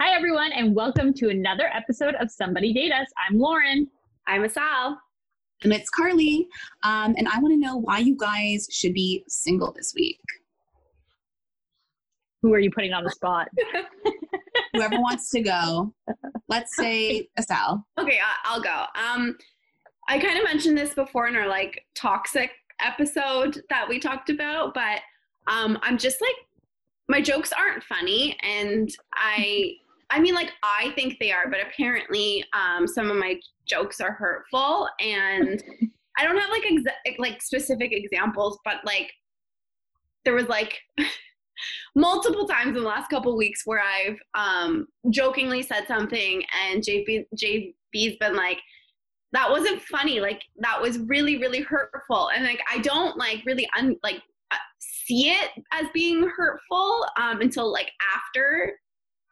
Hi, everyone, and welcome to another episode of Somebody Date Us. I'm Lauren. I'm Asal. And it's Carly. Um, and I want to know why you guys should be single this week. Who are you putting on the spot? Whoever wants to go. Let's say Asal. Okay, I- I'll go. Um, I kind of mentioned this before in our like toxic episode that we talked about, but um, I'm just like my jokes aren't funny, and I, I mean, like I think they are, but apparently um, some of my jokes are hurtful, and I don't have like exa- like specific examples, but like there was like multiple times in the last couple weeks where I've um, jokingly said something, and JB JB's been like, "That wasn't funny. Like that was really really hurtful." And like I don't like really un- like uh, see it as being hurtful um, until like after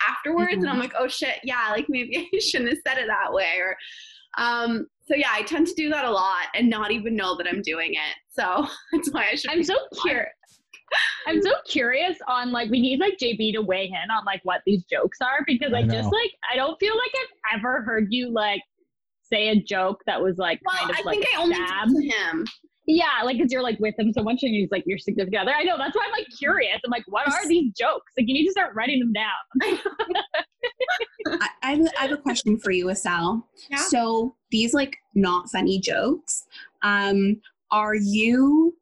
afterwards, and I'm like, "Oh shit, yeah, like maybe I shouldn't have said it that way." Or um, so yeah, I tend to do that a lot and not even know that I'm doing it. So that's why I should. I'm be so curious. I'm so curious on like we need like JB to weigh in on like what these jokes are because I, I just like I don't feel like I've ever heard you like say a joke that was like Well, kind of I like think I only stab. did him. Yeah, like because you're like with him so much and he's like your significant other. I know that's why I'm like curious. I'm like, what are these jokes? Like you need to start writing them down. I, I have a question for you, Asal. Yeah. So these like not funny jokes, um, are you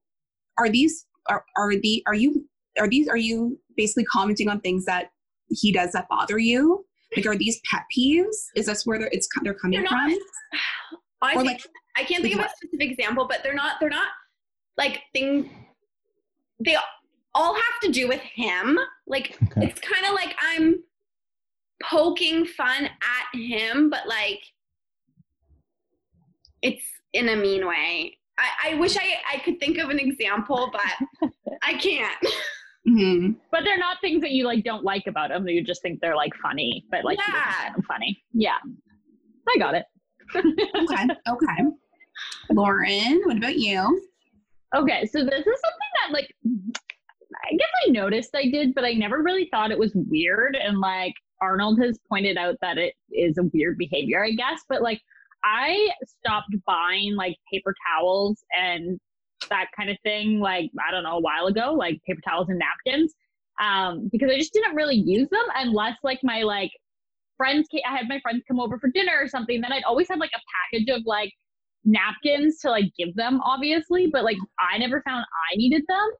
are these are, are the are you are these are you basically commenting on things that he does that bother you? Like are these pet peeves? Is this where they're it's they're coming They're not- from? I, Or think, like I can't think of a specific example, but they're not they're not like things they all have to do with him. Like Okay. it's kind of like I'm poking fun at him, but like it's in a mean way. I, I wish I, I could think of an example, but I can't. Mhm. But they're not things that you like don't like about him. That you just think they're like funny, but like Yeah. funny. Yeah, I got it. Okay. Okay. Lauren, what about you? Okay, so this is something that like I guess I noticed I did, but I never really thought it was weird. And like Arnold has pointed out that it is a weird behavior, I guess. But like I stopped buying like paper towels and that kind of thing, like I don't know, a while ago, like paper towels and napkins. Um, because I just didn't really use them unless like my like friends ca- I had my friends come over for dinner or something, then I'd always have like a package of like napkins to like give them obviously but like i never found i needed them.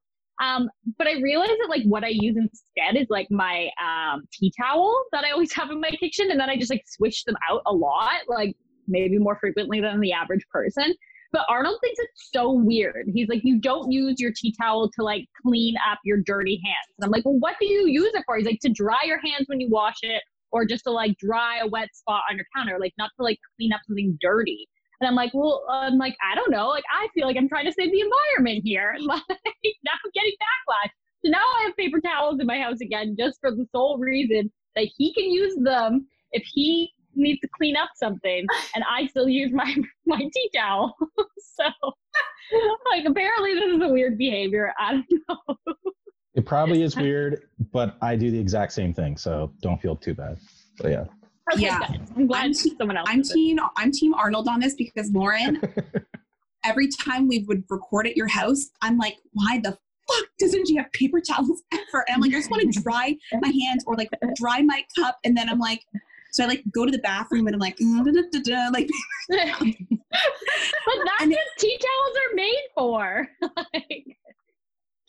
Um but i realized that like what i use instead is like my um tea towel that i always have in my kitchen and then i just like swish them out a lot like maybe more frequently than the average person. But arnold thinks it's so weird. He's like you don't use your tea towel to like clean up your dirty hands. And i'm like well what do you use it for? He's like to dry your hands when you wash it or just to like dry a wet spot on your counter like not to like clean up something dirty and I'm like, well, I'm like, I don't know. Like, I feel like I'm trying to save the environment here. Like, now I'm getting backlash. So now I have paper towels in my house again, just for the sole reason that he can use them if he needs to clean up something, and I still use my my tea towel. so, like, apparently this is a weird behavior. I don't know. It probably is weird, but I do the exact same thing, so don't feel too bad. But yeah. Okay, Yeah. good. I'm glad I'm te- someone else. I'm does it. team I'm team Arnold on this because Lauren, every time we would record at your house, I'm like, why the fuck doesn't she have paper towels ever? And I'm like, I just want to dry my hands or like dry my cup, and then I'm like, so I like go to the bathroom and I'm like, "Mm, da, da, da, da," like but that's And what tea towels are made for. like,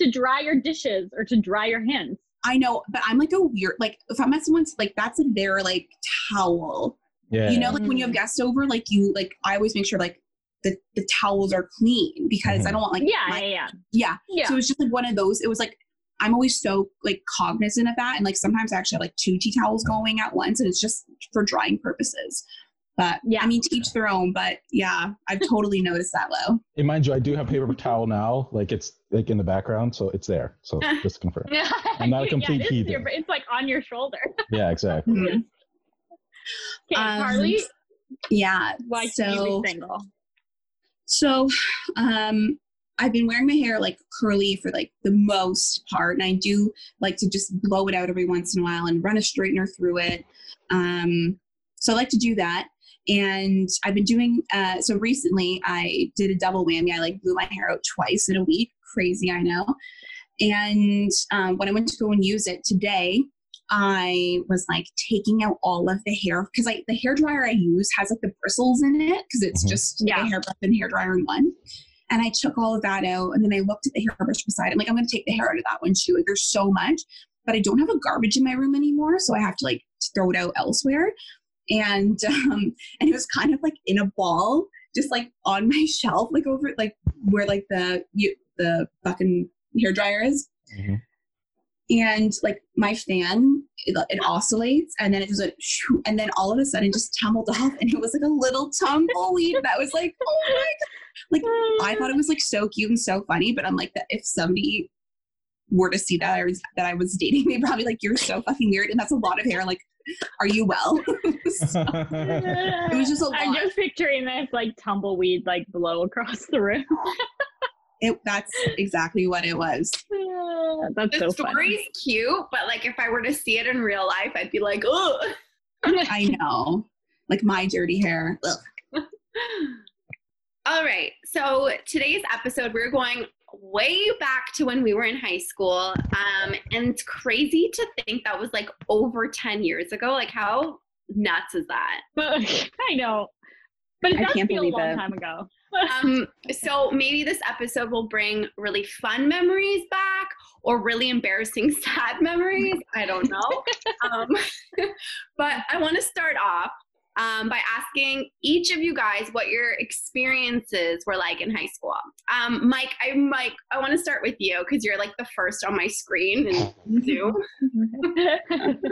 to dry your dishes or to dry your hands. I know, but I'm like a weird like if I'm at someone's like that's like their like towel. Yeah. You know, like when you have guests over, like you like I always make sure like the, the towels are clean because I mm-hmm. don't want like Yeah, my- yeah, yeah. yeah. Yeah. So it was just like one of those. It was like I'm always so like cognizant of that. And like sometimes I actually have like two tea towels going at once and it's just for drying purposes. But yeah, I mean, teach their own. But yeah, I've totally noticed that, Low. And mind you, I do have paper towel now. Like it's like in the background, so it's there. So just to confirm. I'm not a complete yeah, heathen. Your, it's like on your shoulder. yeah, exactly. Mhm. Okay, Um, Carly, Yeah. why so, you be single? So, um, I've been wearing my hair like curly for like the most part, and I do like to just blow it out every once in a while and run a straightener through it. Um, so I like to do that. And I've been doing uh, so recently. I did a double whammy. I like blew my hair out twice in a week. Crazy, I know. And um, when I went to go and use it today, I was like taking out all of the hair because like the hair dryer I use has like the bristles in it because it's Mhm. just Yeah. a hairbrush and hair dryer in one. And I took all of that out and then I looked at the hairbrush beside it. I'm like, I'm gonna take the hair out of that one too. Like there's so much, but I don't have a garbage in my room anymore, so I have to like throw it out elsewhere. And um, and it was kind of like in a ball, just like on my shelf, like over like where like the you, the fucking hair dryer is Mhm. and like my fan it, it oscillates and then it like shoo, and then all of a sudden just tumbled off and it was like a little tumbleweed that was like oh my god like i thought it was like so cute and so funny but i'm like that if somebody were to see that I was that I was dating, they'd probably like, You're so fucking weird and that's a lot of hair. Like, are you well? So, it was just a I'm lot. just picturing this like tumbleweed like blow across the room. it, that's exactly what it was. That's The so funny. story's cute, but like if I were to see it in real life, I'd be like, ugh. I know. Like my dirty hair. Ugh. All right. So today's episode, we're going way back to when we were in high school. Um, and it's crazy to think that was like over 10 years ago. Like, how nuts is that? I know. But it I does can't feel a long it. time ago. Um, so maybe this episode will bring really fun memories back or really embarrassing, sad memories. I don't know. um, but I want to start off um, by asking each of you guys what your experiences were like in high school. Um, Mike, I Mike, I want to start with you because you're like the first on my screen in Zoom.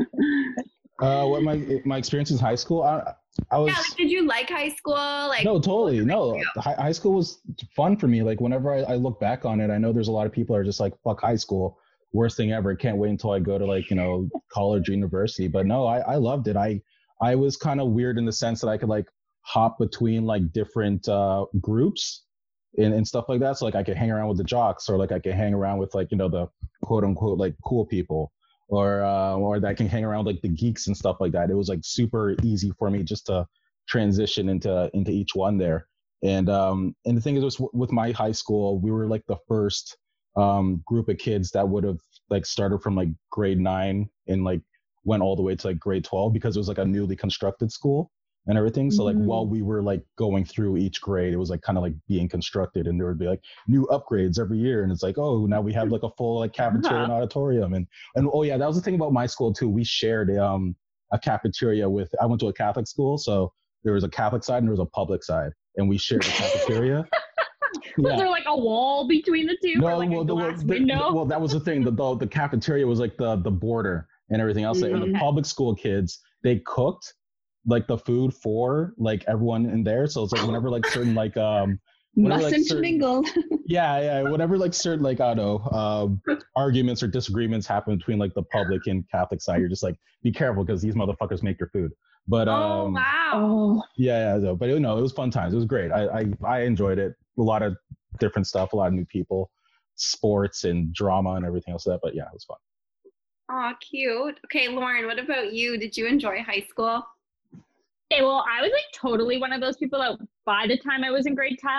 Uh, what my my experience in high school? I I was Yeah, like, did you like high school? Like, no totally no. High, high school was fun for me. Like whenever I, I look back on it, I know there's a lot of people are just like fuck high school, worst thing ever. Can't wait until I go to like you know college or university. But no, I I loved it. I I was kind of weird in the sense that I could like hop between like different uh, groups and, and stuff like that. So like I could hang around with the jocks or like I could hang around with like you know the quote unquote like cool people or uh, or that can hang around like the geeks and stuff like that. It was like super easy for me just to transition into into each one there. And um and the thing is, was with my high school, we were like the first um group of kids that would have like started from like grade nine and like went all the way to like grade 12 because it was like a newly constructed school and everything. So like Mhm. while we were like going through each grade, it was like kind of like being constructed and there would be like new upgrades every year. And it's like, oh, now we have like a full like cafeteria and auditorium. And and oh yeah, that was the thing about my school too. We shared um a cafeteria with I went to a Catholic school, so there was a Catholic side and there was a public side. And we shared the cafeteria. Was there like a wall between the two? or like well, the- the- well, that was the thing. The, the the cafeteria was like the the border and everything else. And the public school kids, they cooked like the food for like everyone in there. So it's like whenever like certain like um Whenever, like, certain- mingle. yeah yeah whenever like certain like I don't know um, arguments or disagreements happen between like the public and Catholic side, you're just like be careful because these motherfuckers make your food. But oh um, wow. Oh, yeah, yeah, so, but you know, it was fun times. It was great. I, I I enjoyed it. A lot of different stuff, a lot of new people, sports and drama and everything else. Like that, but yeah, it was fun. Aw, cute. Okay, Lauren, what about you? Did you enjoy high school? Okay, well, I was like totally one of those people that by the time I was in grade 10,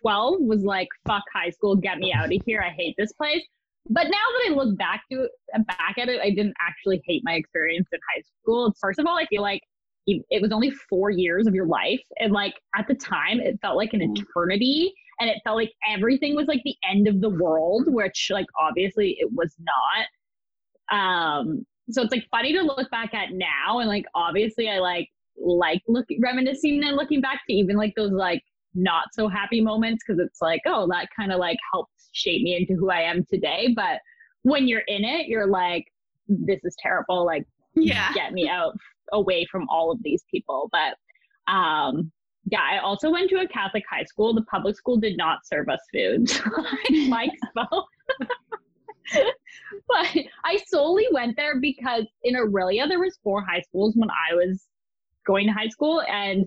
12 was like, fuck high school, get me out of here. I hate this place. But now that I look back to back at it, I didn't actually hate my experience in high school. First of all, I feel like it it was only four years of your life. And like at the time, it felt like an mm. eternity. And it felt like everything was like the end of the world, which like obviously it was not. Um, so it's like funny to look back at now and like obviously I like like looking reminiscing and looking back to even like those like not so happy moments because it's like oh that kind of like helped shape me into who I am today but when you're in it, you're like, this is terrible. Like, Yeah. get me out away from all of these people. But um, yeah, I also went to a Catholic high school. The public school did not serve us food. Like both. but I solely went there because in Orillia there was four high schools when I was going to high school. And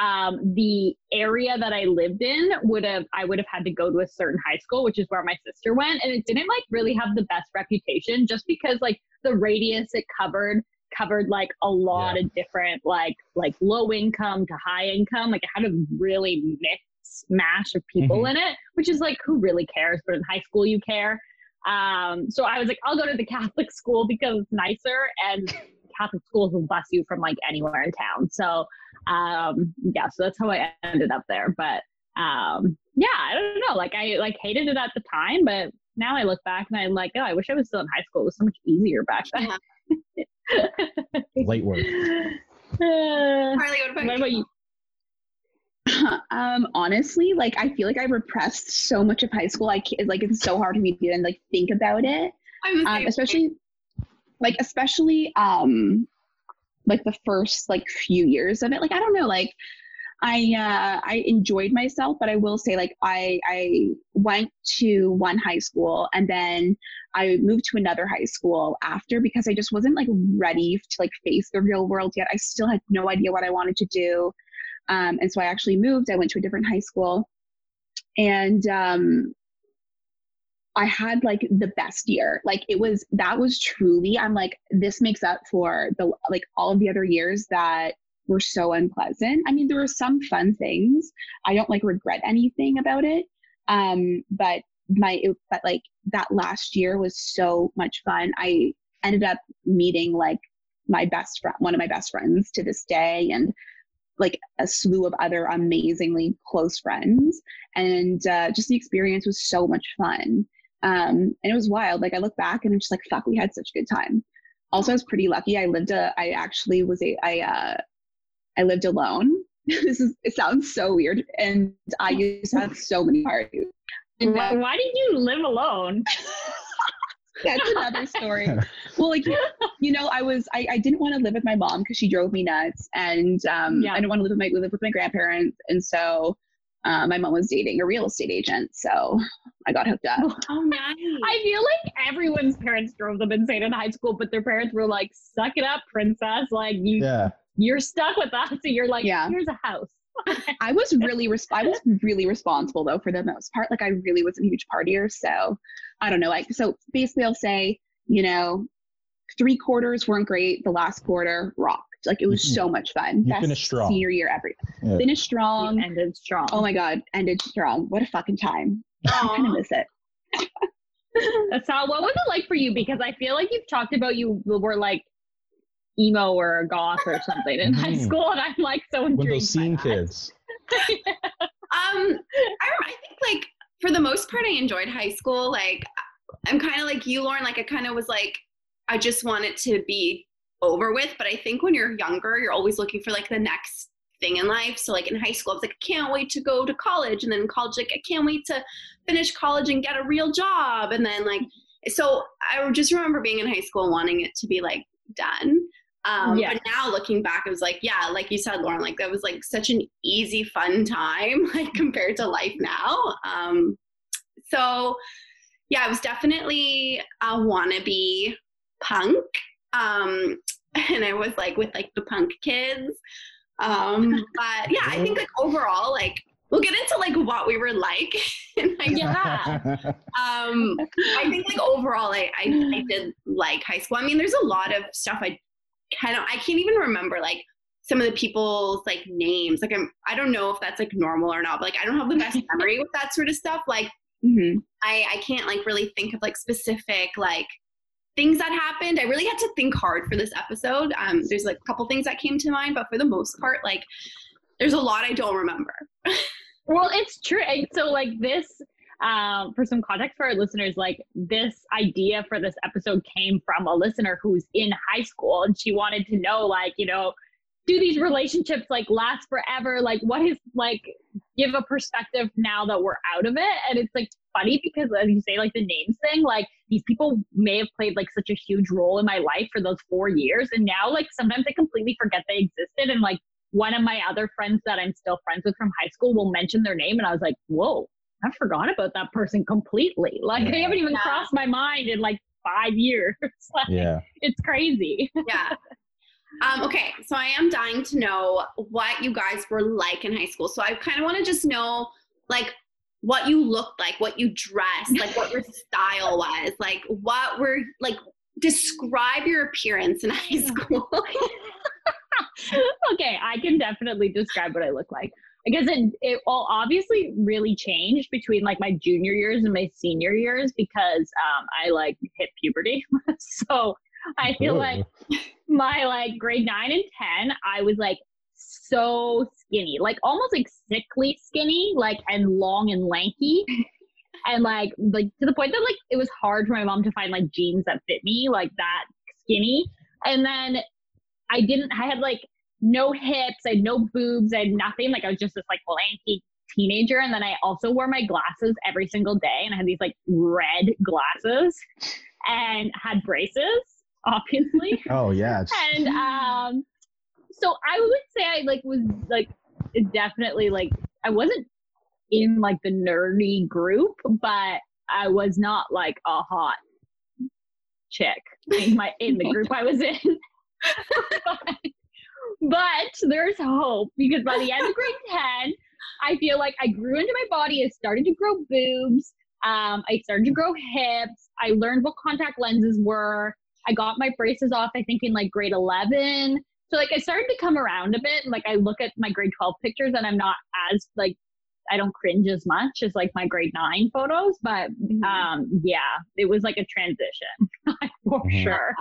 um, the area that I lived in would have I would have had to go to a certain high school, which is where my sister went, and it didn't like really have the best reputation just because like the radius it covered covered like a lot of different like like low income to high income. Like it had a really mixed mash of people in it which is like who really cares? But in high school you care um so i was like i'll go to the catholic school because it's nicer and catholic schools will bus you from like anywhere in town so um yeah so that's how i ended up there but um yeah i don't know like i like hated it at the time but now i look back and i'm like oh i wish i was still in high school it was so much easier back then Late work. Uh, Harley, what about what you? about you? um honestly like i feel like i repressed so much of high school i can't like it's so hard for me to even like think about it. Um, especially like especially um like the first like few years of it. Like i don't know like i uh i enjoyed myself but i will say like i i went to one high school and then i moved to another high school after because i just wasn't like ready to like face the real world yet. I still had no idea what i wanted to do um and so i actually moved i went to a different high school and um I had like the best year. Like it was that was truly I'm like this makes up for the like all of the other years that were so unpleasant. I mean there were some fun things. I don't like regret anything about it. Um but my it, but like that last year was so much fun. I ended up meeting like my best friend one of my best friends to this day and like a slew of other amazingly close friends and uh, just the experience was so much fun um, and it was wild. Like I look back and I'm just like, fuck, we had such a good time. Also, I was pretty lucky. I lived a, I actually was a, I, uh, I lived alone. this is, it sounds so weird. And I used to have so many parties. And Why, why did you live alone? that's another story. Well, like, you know, I was, I, I didn't want to live with my mom because she drove me nuts. And um, Yeah. I didn't want to live with my, live with my grandparents. And so uh, my mom was dating a real estate agent. So I got hooked up. Oh, nice. I feel like everyone's parents drove them insane in high school, but their parents were like, "Suck it up, princess! Like you, Yeah. you're stuck with us." So you're like, Yeah. "Here's a house." I was really res- I was really responsible though for the most part. Like I really was a huge partier. So I don't know. Like so basically I'll say, you know, three quarters weren't great. The last quarter rocked. Like it was You- so much fun. you finished strong. Senior year every Yeah. finished strong. You ended strong. Oh my god, ended strong. What a fucking time. I kind of Aw. miss it. Sal, what was it like for you? Because I feel like you've talked about you were like emo or goth or something in high Mhm. school, and I'm like so intrigued. those scene kids. Um, I, I think like for the most part, I enjoyed high school. Like, I'm kind of like you, Lauren. Like, I kind of was like, I just want it to be over with. But I think when you're younger, you're always looking for like the next thing in life. So like in high school, I was like, I can't wait to go to college, and then in college, like I can't wait to finish college and get a real job, and then like so I just remember being in high school wanting it to be like done. Um, Yeah. But now looking back, it was like, yeah, like you said, Lauren, like that was like such an easy, fun time, like compared to life now. Um, so yeah, I was definitely a wannabe punk. Um, and I was like with like the punk kids. Um, but yeah, I think like overall, like we'll get into like what we were like high school. Yeah. Um, I think like overall, I, I I did like high school. I mean, there's a lot of stuff I of I can't even remember like some of the people's like names. Like I'm I don't know if that's like normal or not. But like I don't have the best memory with that sort of stuff. Like hmm I I can't like really think of like specific like things that happened. I really had to think hard for this episode. Um, there's like a couple things that came to mind, but for the most part, like there's a lot I don't remember. Well, it's true. So, like this, um, for some context for our listeners, like this idea for this episode came from a listener who's in high school, and she wanted to know, like, you know, do these relationships like last forever? Like, what is like, give a perspective now that we're out of it? And it's like funny because, as you say, like the names thing, like these people may have played like such a huge role in my life for those four years. And now, like, sometimes I completely forget they existed. And like, one of my other friends that I'm still friends with from high school will mention their name. And I was like, whoa, I forgot about that person completely. Like, they haven't even Yeah. crossed my mind in like five years. like, Yeah. It's crazy. yeah. Um, okay, so I am dying to know what you guys were like in high school. So I kind of want to just know, like, what you looked like, what you dressed, like, what your style was, like, what were like. Describe your appearance in high school. okay, I can definitely describe what I look like. I guess it it all obviously really changed between like my junior years and my senior years because um, I like hit puberty. so I feel like my like grade nine and ten, I was like so skinny, like almost like sickly skinny, like and long and lanky. And like like to the point that like it was hard for my mom to find like jeans that fit me like that skinny. And then I didn't I had like no hips, I had no boobs, I had nothing. Like I was just this like lanky teenager. And then I also wore my glasses every single day and I had these like red glasses and had braces, obviously. Oh yeah. and um so I would say I like was like definitely like I wasn't in like the nerdy group, but I was not like a hot chick in my in the group I was in. but, but there's hope because by the end of grade 10, I feel like I grew into my body. I started to grow boobs. Um, I started to grow hips. I learned what contact lenses were. I got my braces off, I think, in like grade 11. So, like, I started to come around a bit. And, like, I look at my grade 12 pictures and I'm not as, like, I don't cringe as much as, like, my grade 9 photos. But, um, yeah, it was like a transition for Mhm. sure.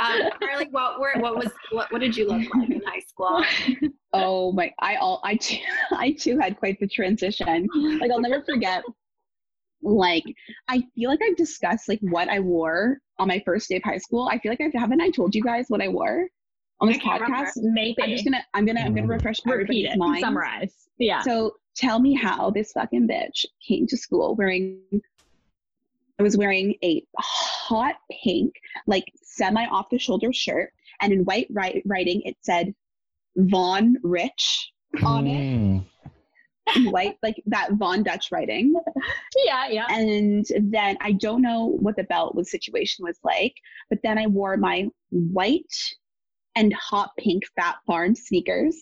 Um, Carly, what were what was what what did you look like in high school? Oh my! I all I too, I too had quite the transition. Like I'll never forget. Like I feel like I've discussed like what I wore on my first day of high school. I feel like I haven't I told you guys what I wore on this I remember. podcast. Maybe. I'm just gonna I'm gonna I'm gonna refresh Repeat everybody's it. mind. Summarize. Yeah. So tell me how this fucking bitch came to school wearing. I was wearing a hot pink, like semi off the shoulder shirt, and in white write- writing it said Von Rich on it, Mm. in white, like that Von Dutch writing. yeah, yeah. And then I don't know what the belt was situation was like, but then I wore my white and hot pink Phat Farm sneakers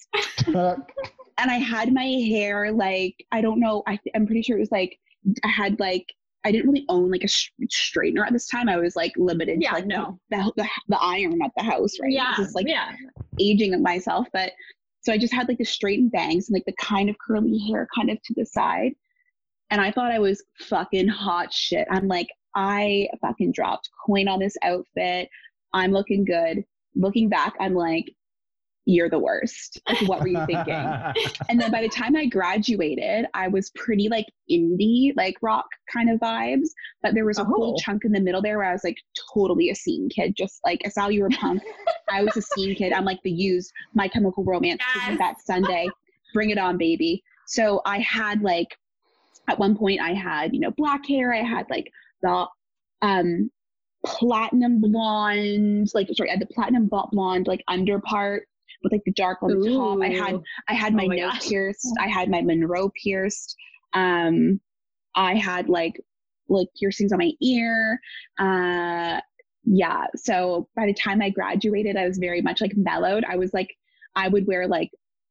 and I had my hair like I don't know. I I'm pretty sure it was like I had like I didn't really own like a sh- straightener at this time. I was like limited Yeah, to like no. the, the the iron at the house, right? Yeah. Just like yeah. aging of myself, but so I just had like the straightened bangs and like the kind of curly hair kind of to the side, and I thought I was fucking hot shit. I'm like I fucking dropped coin on this outfit. I'm looking good. Looking back, I'm like, you're the worst. Like, what were you thinking? and then by the time I graduated, I was pretty like indie, like rock kind of vibes. But there was a whole Oh. chunk in the middle there where I was like totally a scene kid. Just like I saw you were punk. I was a scene kid. I'm like the used My Chemical Romance. Yes. That Sunday, bring it on, baby. So I had like at one point I had you know black hair. I had like the um platinum blonde, like sorry, I had the platinum blonde like under part with like the dark on the top. I had I had my, Oh my nose gosh. pierced. I had my Monroe pierced. Um, I had like like piercings on my ear. Uh, yeah. So by the time I graduated, I was very much like mellowed. I was like, I would wear like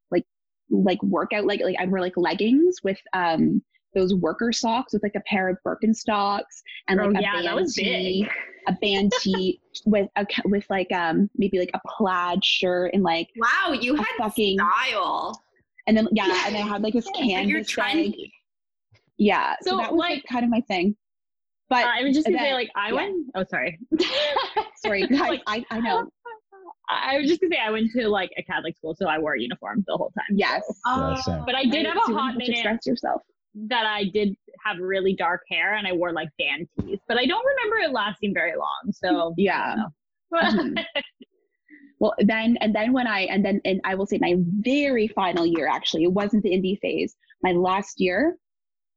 like like workout like like I'd wear like leggings with um those worker socks with like a pair of Birkenstocks and like Oh, a yeah, band that was tee, big. a band tee with a with like um maybe like a plaid shirt and like Wow, you a had fucking style. and then yeah, and I had like this But you're canvas bag. Yeah, so, So, that was like, like- kind of my thing. But I was just gonna say, like, I yeah. went. Oh, sorry. sorry, guys, Like, I, I know. I was just gonna say I went to like a Catholic school, so I wore a uniform the whole time. Yes, Yeah, same. But I did have a hot have to minute express yourself. That I did have really dark hair and I wore like band tees, but I don't remember it lasting very long. So Yeah. Don't know. Mhm. well then and then when i and then and i will say my very final year actually it wasn't the indie phase my last year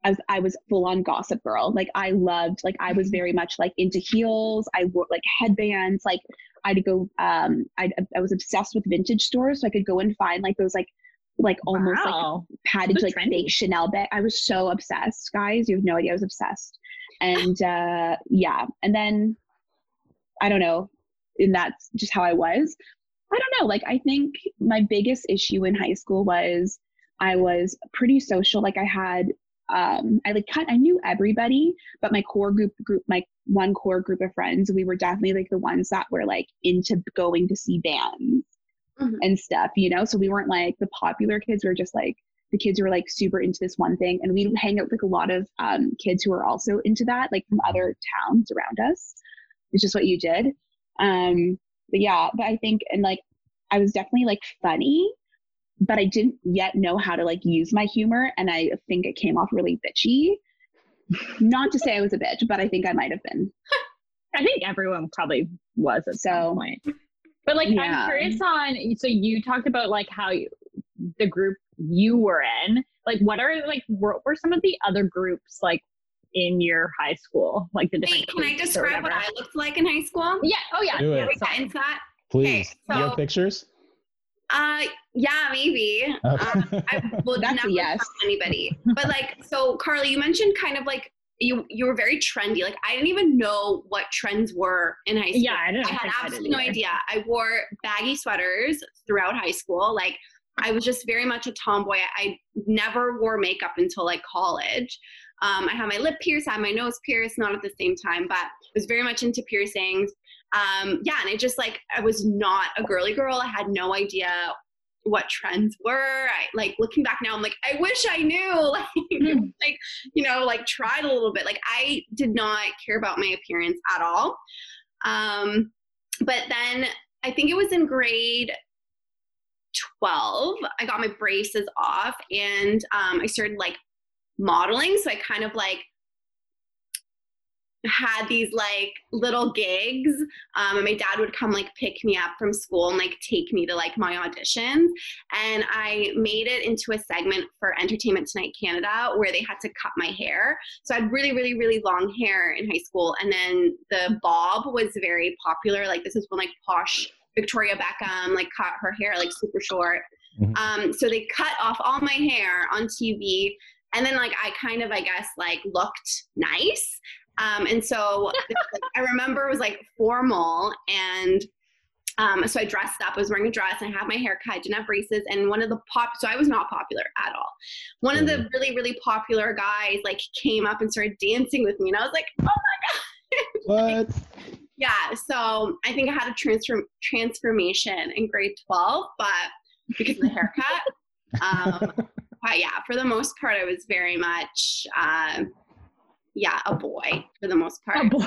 I was I was full on gossip girl. Like I loved like I was very much like into heels. I wore like headbands. Like I'd go um I I was obsessed with vintage stores, so I could go and find like those like like almost Wow. like padded So like trendy. fake Chanel bag. I was so obsessed, guys. You have no idea. I was obsessed. And uh yeah, and then I don't know, and that's just how I was. I don't know. Like I think my biggest issue in high school was I was pretty social. Like I had um I like cut, I knew everybody, but my core group group my one core group of friends, we were definitely like the ones that were like into going to see bands Mhm. and stuff, you know? So we weren't like the popular kids, we were just like the kids who were like super into this one thing. And we'd hang out with like a lot of um kids who were also into that, like from other towns around us. It's just what you did. Um but yeah, but I think and like I was definitely like funny, but I didn't yet know how to like use my humor and I think it came off really bitchy. Not to say I was a bitch, but I think I might have been. I think everyone probably was at So- some point. But like, Yeah. I'm curious on. So you talked about like how you, the group you were in. Like, what are like what were some of the other groups like in your high school? Like the different. Wait, can I describe what? I looked like in high school? Yeah. Oh yeah. Do it. yeah, Can we sorry. get into that? Please. Okay, you have pictures? Uh, yeah, maybe. Um, I will That's a never yes. tell anybody. But like, so Carly, you mentioned kind of like you you were very trendy. Like I didn't even know what trends were in high school. Yeah, I didn't. I had I absolutely no idea. I wore baggy sweaters throughout high school. Like I was just very much a tomboy. I never wore makeup until like college. Um, I had my lip pierced, I had my nose pierced, not at the same time, but I was very much into piercings. Um, yeah, and it just like I was not a girly girl. I had no idea what trends were. I like looking back now, I'm like, I wish I knew. Like, Hmm. like you know, like tried a little bit. Like I did not care about my appearance at all. Um, but then I think it was in grade 12, I got my braces off and um, I started like modeling. So I kind of like had these like little gigs um, and my dad would come like pick me up from school and like take me to like my auditions. And i made it into a segment for entertainment tonight canada where they had to cut my hair. So i had really really really long hair in high school. And then the bob was very popular. Like this is when like posh victoria beckham like cut her hair like super short. Mhm. um, so they cut off all my hair on tv and then like i kind of i guess like looked nice um, and so I remember it was like formal and um, so I dressed up, I was wearing a dress and I had my hair cut, didn't have braces. And one of the pop, so I was not popular at all. One of the really, really popular guys like came up and started dancing with me. And I was like, oh my God. What? yeah. So I think I had a transform transformation in grade 12, but because of the haircut. um, but yeah, for the most part, I was very much, uh, yeah, a boy for the most part. Oh boy.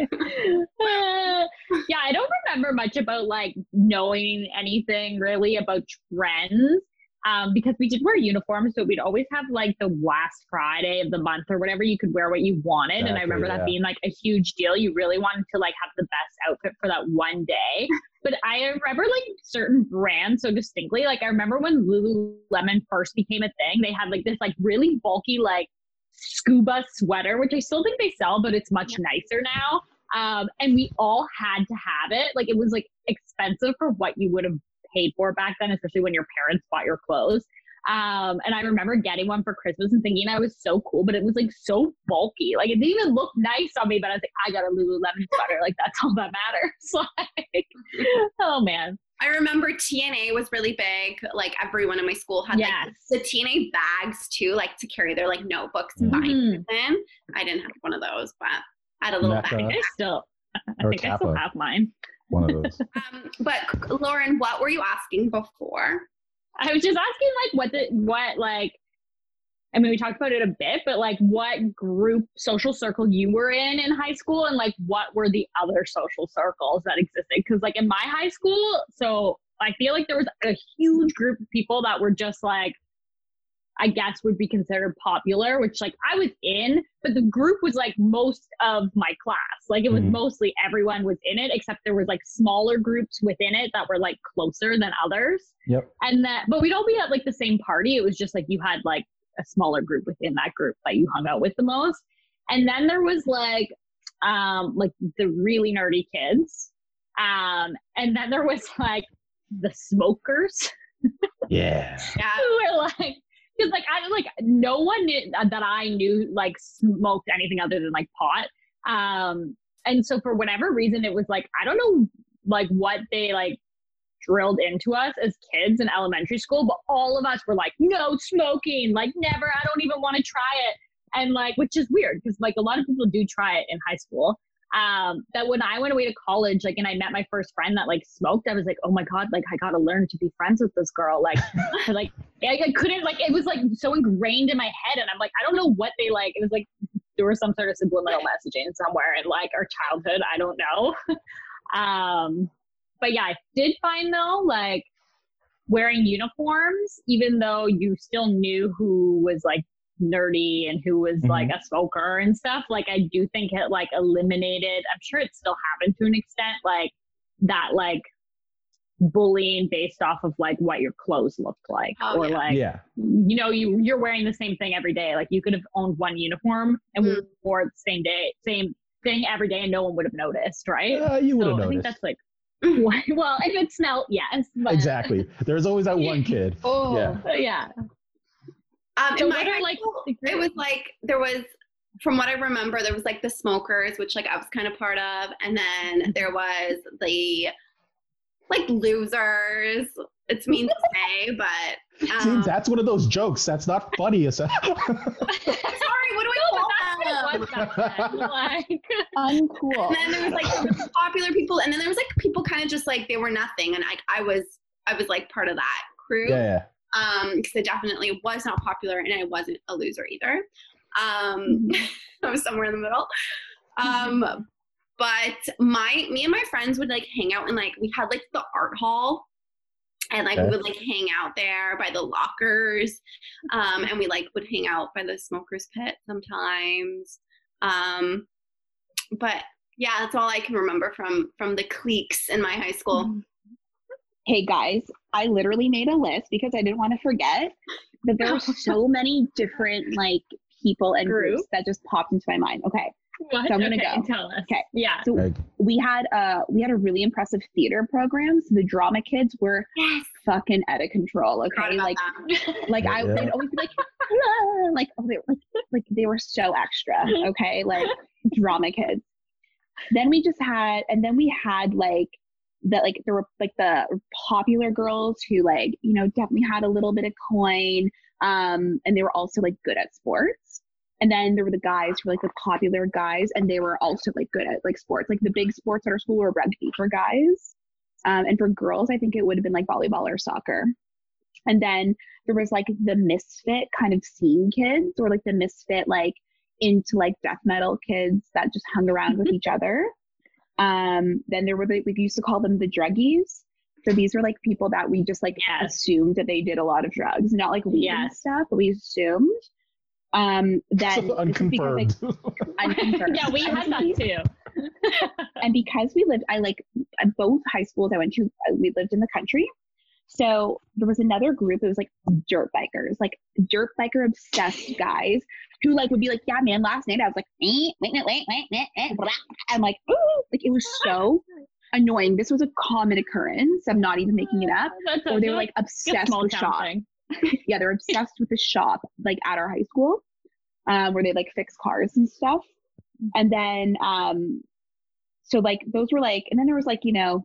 Uh, yeah, I don't remember much about like knowing anything really about trends. Um, because we did wear uniforms, so we'd always have like the last Friday of the month or whatever. You could wear what you wanted, and I Exactly, remember that being like a huge deal. You really wanted to like have the best outfit for that one day. But I remember like certain brands so distinctly. Like I remember when Lululemon first became a thing, they had like this like really bulky like scuba sweater, which I still think they sell, but it's much nicer now. Um, and we all had to have it. Like it was like expensive for what you would have paid for back then, especially when your parents bought your clothes. Um, and I remember getting one for Christmas and thinking I was so cool, but it was like so bulky. Like it didn't even look nice on me, but I was like, I got a Lululemon sweater. Like that's all that matters. Like, oh man. I remember TNA was really big. Like everyone in my school had Yes. like the TNA bags too, like to carry their like notebooks and Mhm. binders Mhm. in. I didn't have one of those, but I had a little Mecca. bag. I still, I Or think I still have mine. One of those. Um, but Lauren, what were you asking before? I was just asking like what the what like I mean we talked about it a bit, but like what group social circle you were in in high school and like what were the other social circles that existed cuz like in my high school so I feel like there was a huge group of people that were just like I guess would be considered popular, which like I was in, but the group was like most of my class. Like it was Mhm. mostly everyone was in it, except there was like smaller groups within it that were like closer than others. Yep. And that, but we'd all be at like the same party. It was just like you had like a smaller group within that group that you hung out with the most. And then there was like, um, like the really nerdy kids. Um, and then there was like the smokers Yeah. Yeah. who were like, because like I like no one knew, that I knew like smoked anything other than like pot. Um, and so for whatever reason, it was like I don't know like what they like drilled into us as kids in elementary school, but all of us were like, no smoking, like never. I don't even want to try it, and like which is weird because like a lot of people do try it in high school. Um, that when I went away to college, like, and I met my first friend that like smoked, I was like, oh my god, like I gotta learn to be friends with this girl, like, like I, I couldn't like it was like so ingrained in my head and i'm like i don't know what they like it was like there was some sort of subliminal messaging somewhere in like our childhood i don't know um but yeah i did find though like wearing uniforms even though you still knew who was like nerdy and who was like a smoker and stuff like i do think it like eliminated i'm sure it still happened to an extent like that like bullying based off of like what your clothes looked like Oh, or yeah. like Yeah. you know you you're wearing the same thing every day like you could have owned one uniform and Mm. wore the same day same thing every day and no one would have noticed right Uh, you would so have i think that's like well if it smelled yes but, Exactly. There's always that one kid. Oh. Yeah. yeah Um, So in what my are, like, it was like there was, from what I remember, there was like the smokers, which like I was kind of part of, and Mm-hmm. then there was the like losers. It's mean to say, but See, um, that's one of those jokes. That's not funny. It's sorry. What do I no, call but that's what them? it was back then. like Uncool. And then there was like there popular people, and then there was like people kind of just like they were nothing, and I I was I was like part of that crew. yeah, yeah. um because I definitely was not popular and I wasn't a loser either. Um I was somewhere in the middle. Um but my me and my friends would like hang out and like we had like the art hall and like we would like hang out there by the lockers um and we like would hang out by the smokers pit sometimes um but yeah that's all i can remember from from the cliques in my high school hey guys, I literally made a list because I didn't want to forget that there were so many different like people and Group. groups that just popped into my mind. Okay, what? So I'm gonna okay, go. tell us Okay. yeah so Like, we had uh we had a really impressive theater program. So the drama kids were yes fucking out of control. Okay, like like Yeah, I yeah. would always be like, "Ah," like oh they were like like they were so extra. Okay, like drama kids. Then we just had, and then we had like that like there were like the popular girls who like you know definitely had a little bit of coin, um, and they were also like good at sports. And then there were the guys who were like the popular guys, and they were also like good at like sports. Like the big sports at our school were rugby for guys, um, and for girls, I think it would have been like volleyball or soccer. And then there was like the misfit kind of scene kids, or like the misfit like into like death metal kids that just hung around with each other. Um, then there were the, we used to call them the druggies. So these were like people that we just like Yes. assumed that they did a lot of drugs, not like weed and stuff, but we assumed. Um, then so this because, like, unconfirmed. unconfirmed. yeah we had that too and because we lived, I like at both high schools I went to, uh, we lived in the country. So there was another group. It was like dirt bikers, like dirt biker obsessed guys who like would be like, "Yeah, man, last night I was like, eh, wait, wait, wait, wait, wait. I'm like, Ooh. like it was so annoying. This was a common occurrence. I'm not even making it up. That's Or they were like like obsessed with shopping. shop. thing. Yeah, they're obsessed with the shop, like at our high school, um, where they like fix cars and stuff. And then, um, so like those were like, and then there was like, you know,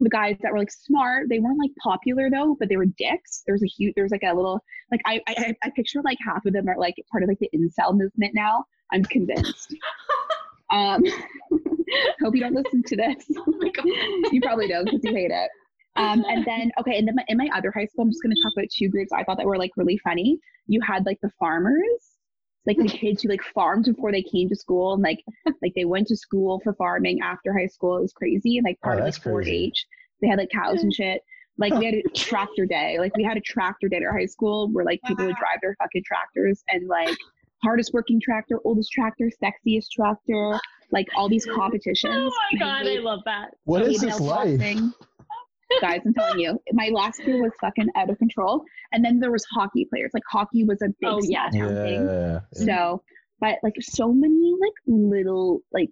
the guys that were like smart. They weren't like popular though, but they were dicks. There was a huge, there was like a little, like I, I, I picture like half of them are like part of like the incel movement now. I'm convinced. um, hope you don't listen to this. Oh my God. you probably don't because you hate it. Um, and then okay, and then my, in my other high school, I'm just going to talk about two groups I thought that were like really funny. You had like the farmers, like the kids who like farmed before they came to school, and like like they went to school for farming after high school. It was crazy, and like part Oh, of that's like 4-H. They had like cows and shit. Like we had a tractor day. Like we had a tractor day at our high school where like people would drive their fucking tractors and like hardest working tractor, oldest tractor, sexiest tractor, like all these competitions. Oh my god, we- I love that. What is female this life? boxing. Guys, I'm telling you, my last year was fucking out of control. And then there was hockey players. Like hockey was a big Oh, small yeah. town thing. Yeah. So, but like so many like little like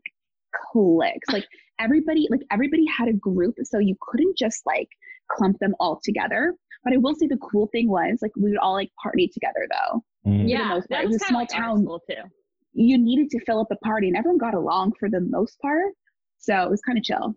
cliques. Like everybody, like everybody had a group, so you couldn't just like clump them all together. But I will say the cool thing was like we would all like party together though. Mm. the Yeah, most part. that It was a small like town. too. You needed to fill up a party, and everyone got along for the most part. So it was kind of chill.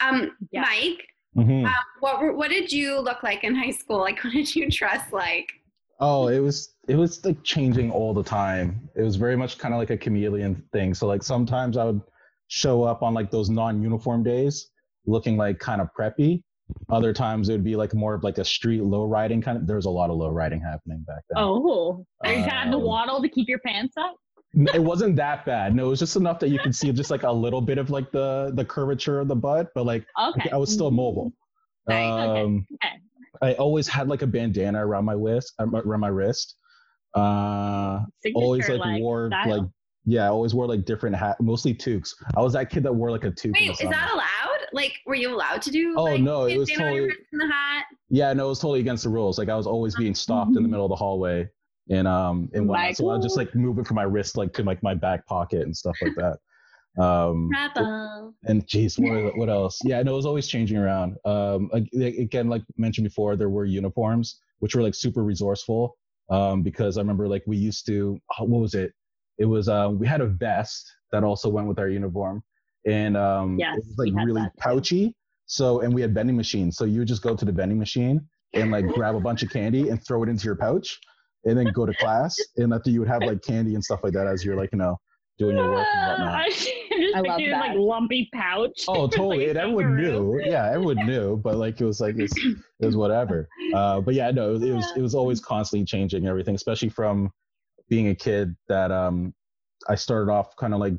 Um, Yeah. Mike, Mhm. um, what were, what did you look like in high school? Like, what did you dress like? Oh, it was it was like changing all the time. It was very much kind of like a chameleon thing. So like sometimes I would show up on like those non-uniform days looking like kind of preppy. Other times it would be like more of like a street low riding kind of. There was a lot of low riding happening back then. Oh, you had to Um, waddle to keep your pants up. It wasn't that bad. No, it was just enough that you could see just like a little bit of like the the curvature of the butt, but like Okay. I was still mobile. Nice, okay, Um, okay. I always had like a bandana around my wrist, around my wrist. Uh, always Signature, like, wore style. like yeah, I always wore like different hat, mostly toques. I was that kid that wore like a toque. Wait, is that allowed? Like, were you allowed to do? Oh, like, no, it was bandana on your totally- wrist and the hat. Yeah, no, it was totally against the rules. Like I was always being stopped in the middle of the hallway, and um, and whatnot. So I would just like move it from my wrist like to like my back pocket and stuff like that. Um, Rebel. and geez, what, what else? Yeah, no, it was always changing around. Um, again, like mentioned before, there were uniforms which were like super resourceful. Um, because I remember like we used to, oh, what was it? It was um, we had a vest that also went with our uniform, and um, Yes, it was like really that pouchy. So, and we had vending machines. So you would just go to the vending machine and like grab a bunch of candy and throw it into your pouch, and then go to class. And after you would have like candy and stuff like that as you're like you know doing your work and whatnot. I just I love pictured like lumpy pouch. Oh, totally. a and everyone knew. Yeah, everyone knew. But like, it was like it's, it was whatever. Uh, but yeah, no, it was it was always constantly changing everything, especially from being a kid that um I started off kind of like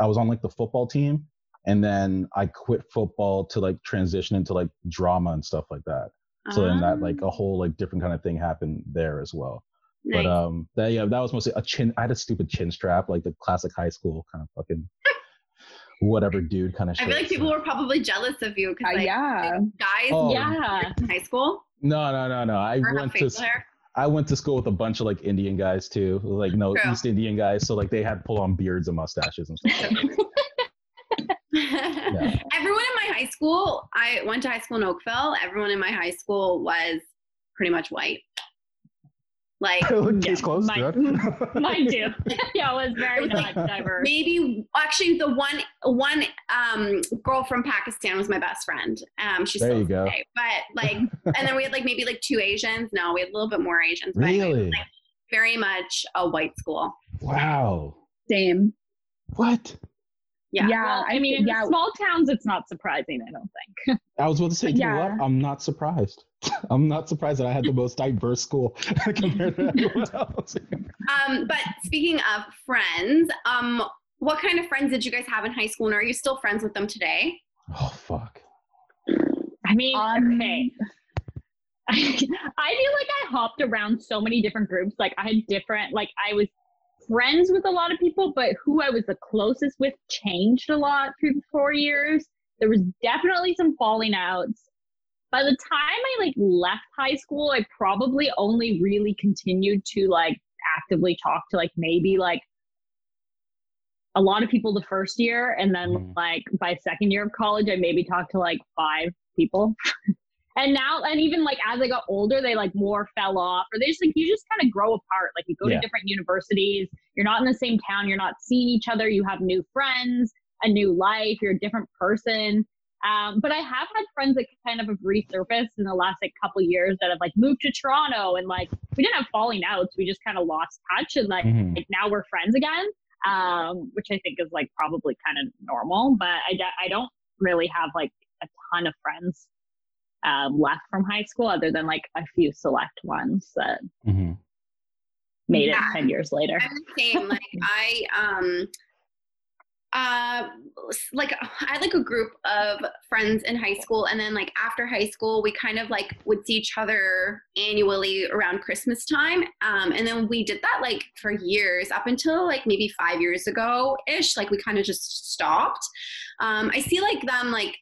I was on like the football team, and then I quit football to like transition into like drama and stuff like that. So then that like a whole like different kind of thing happened there as well. Nice. But um, that yeah, that was mostly a chin. I had a stupid chin strap, like the classic high school kind of fucking whatever dude kind of. Shit. I feel like people were probably jealous of you Uh, because like yeah. guys Oh. Yeah. high school No, no, no, no. I or went to hair. I went to school with a bunch of like Indian guys too, like no True. East Indian guys. So like they had pull on beards and mustaches and stuff. Like that. Everyone in my high school, I went to high school in Oakville. Everyone in my high school was pretty much white. Like Case closed. mine- good. Mine too. yeah, it was very It was not like diverse. maybe actually the one one um girl from Pakistan was my best friend. Um she's There still you go. today. But like and then we had like maybe like two Asians. No, we had a little bit more Asians. But anyway, Really? like, very much a white school. Wow. Same. What? Yeah. Yeah. Well, I mean, in yeah. small towns, it's not surprising. I don't think. I was about to say, you know what? I'm not surprised. I'm not surprised that I had the most diverse school compared to everyone else. Um, but speaking of friends, um, what kind of friends did you guys have in high school, and are you still friends with them today? oh fuck. I mean, Um, okay. I feel like I hopped around so many different groups. Like I had different, like I was friends with a lot of people, but who I was the closest with changed a lot through the four years. There was definitely some falling outs. By the time I like left high school, I probably only really continued to like actively talk to like maybe like a lot of people the first year and then Mhm. like by second year of college i maybe talked to like five people and now and even like as i got older they like more fell off or they just like you just kind of grow apart like you go Yeah. to different universities you're not in the same town you're not seeing each other you have new friends a new life you're a different person um, but i have had friends that kind of have resurfaced in the last like couple years that have like moved to toronto and like we didn't have falling outs we just kind of lost touch and like Mhm. like now we're friends again um which i think is like probably kind of normal but I, I don't really have like a ton of friends um, left from high school other than like a few select ones that Mhm. made it 10 years later I'm the same. Like I um uh like i had like a group of friends in high school and then like after high school we kind of like would see each other annually around christmas time um and then we did that like for years up until like maybe five years ago ish like we kind of just stopped um i see like them like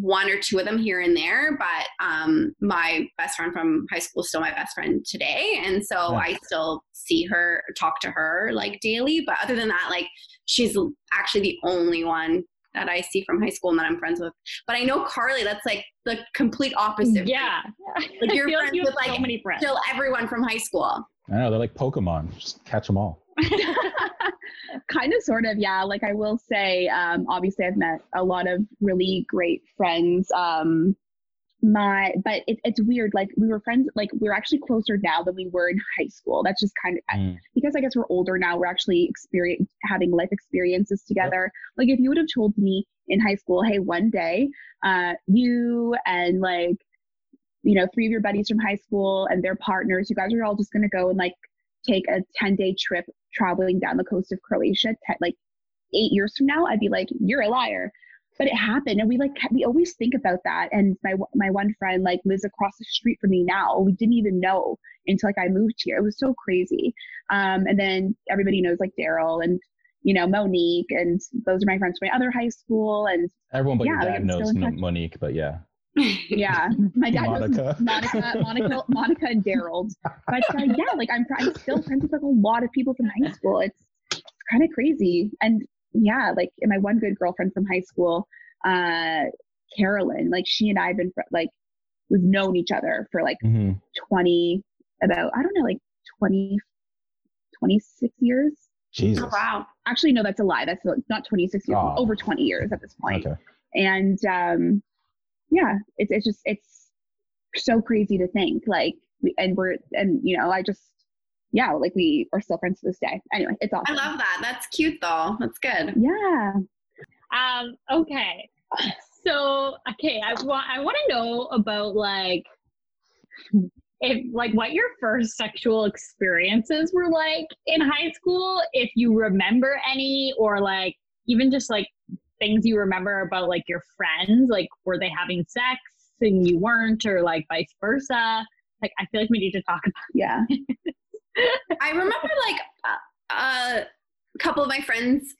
one or two of them here and there, but um, my best friend from high school is still my best friend today. And so Yeah. I still see her, talk to her like daily. But other than that, like she's actually the only one that I see from high school and that I'm friends with. But I know Carly, that's like the complete opposite. Yeah. Like I you're feel friends you have with so like many friends. still everyone from high school. I know they're like Pokemon. Just catch them all. kind of sort of yeah. Like i will say um obviously i've met a lot of really great friends um my but it, it's weird. Like we were friends like we're actually closer now than we were in high school. That's just kind of Mm. because i guess we're older now we're actually experience having life experiences together. Like if you would have told me in high school hey one day uh you and like you know three of your buddies from high school and their partners you guys are all just going to go and like take a 10 day trip traveling down the coast of Croatia, te- like eight years from now, I'd be like, you're a liar. But it happened, and we like we always think about that. And my my one friend like lives across the street from me now. We didn't even know until like I moved here. It was so crazy. Um, and then everybody knows like Daryl and you know Monique, and those are my friends from my other high school. And Everyone but Yeah, your dad knows in Mo- touch. Monique, but yeah. Yeah, my dad Monica. knows Monica, Monica, Monica, and Daryl. But uh, yeah, like I'm, I'm still friends with like a lot of people from high school. It's, it's kind of crazy. And yeah, like and my one good girlfriend from high school, uh, Carolyn, like she and I have been fr- like we've known each other for like hmm 20, about I don't know, like 20, 26 years. Jesus. Oh, wow. Actually, no, that's a lie. That's not 26 years, Oh. over 20 years at this point Okay. and um yeah it's it's just it's so crazy to think like we, and we're and you know i just yeah like we are still friends to this day anyway it's awesome. I love that. That's cute though. That's good. yeah Um, okay. So, okay, I want I want to know about like if like what your first sexual experiences were like in high school, if you remember any or like even just like things you remember about like your friends, like were they having sex and you weren't or like vice versa? Like I feel like we need to talk about yeah I remember like a, a couple of my friends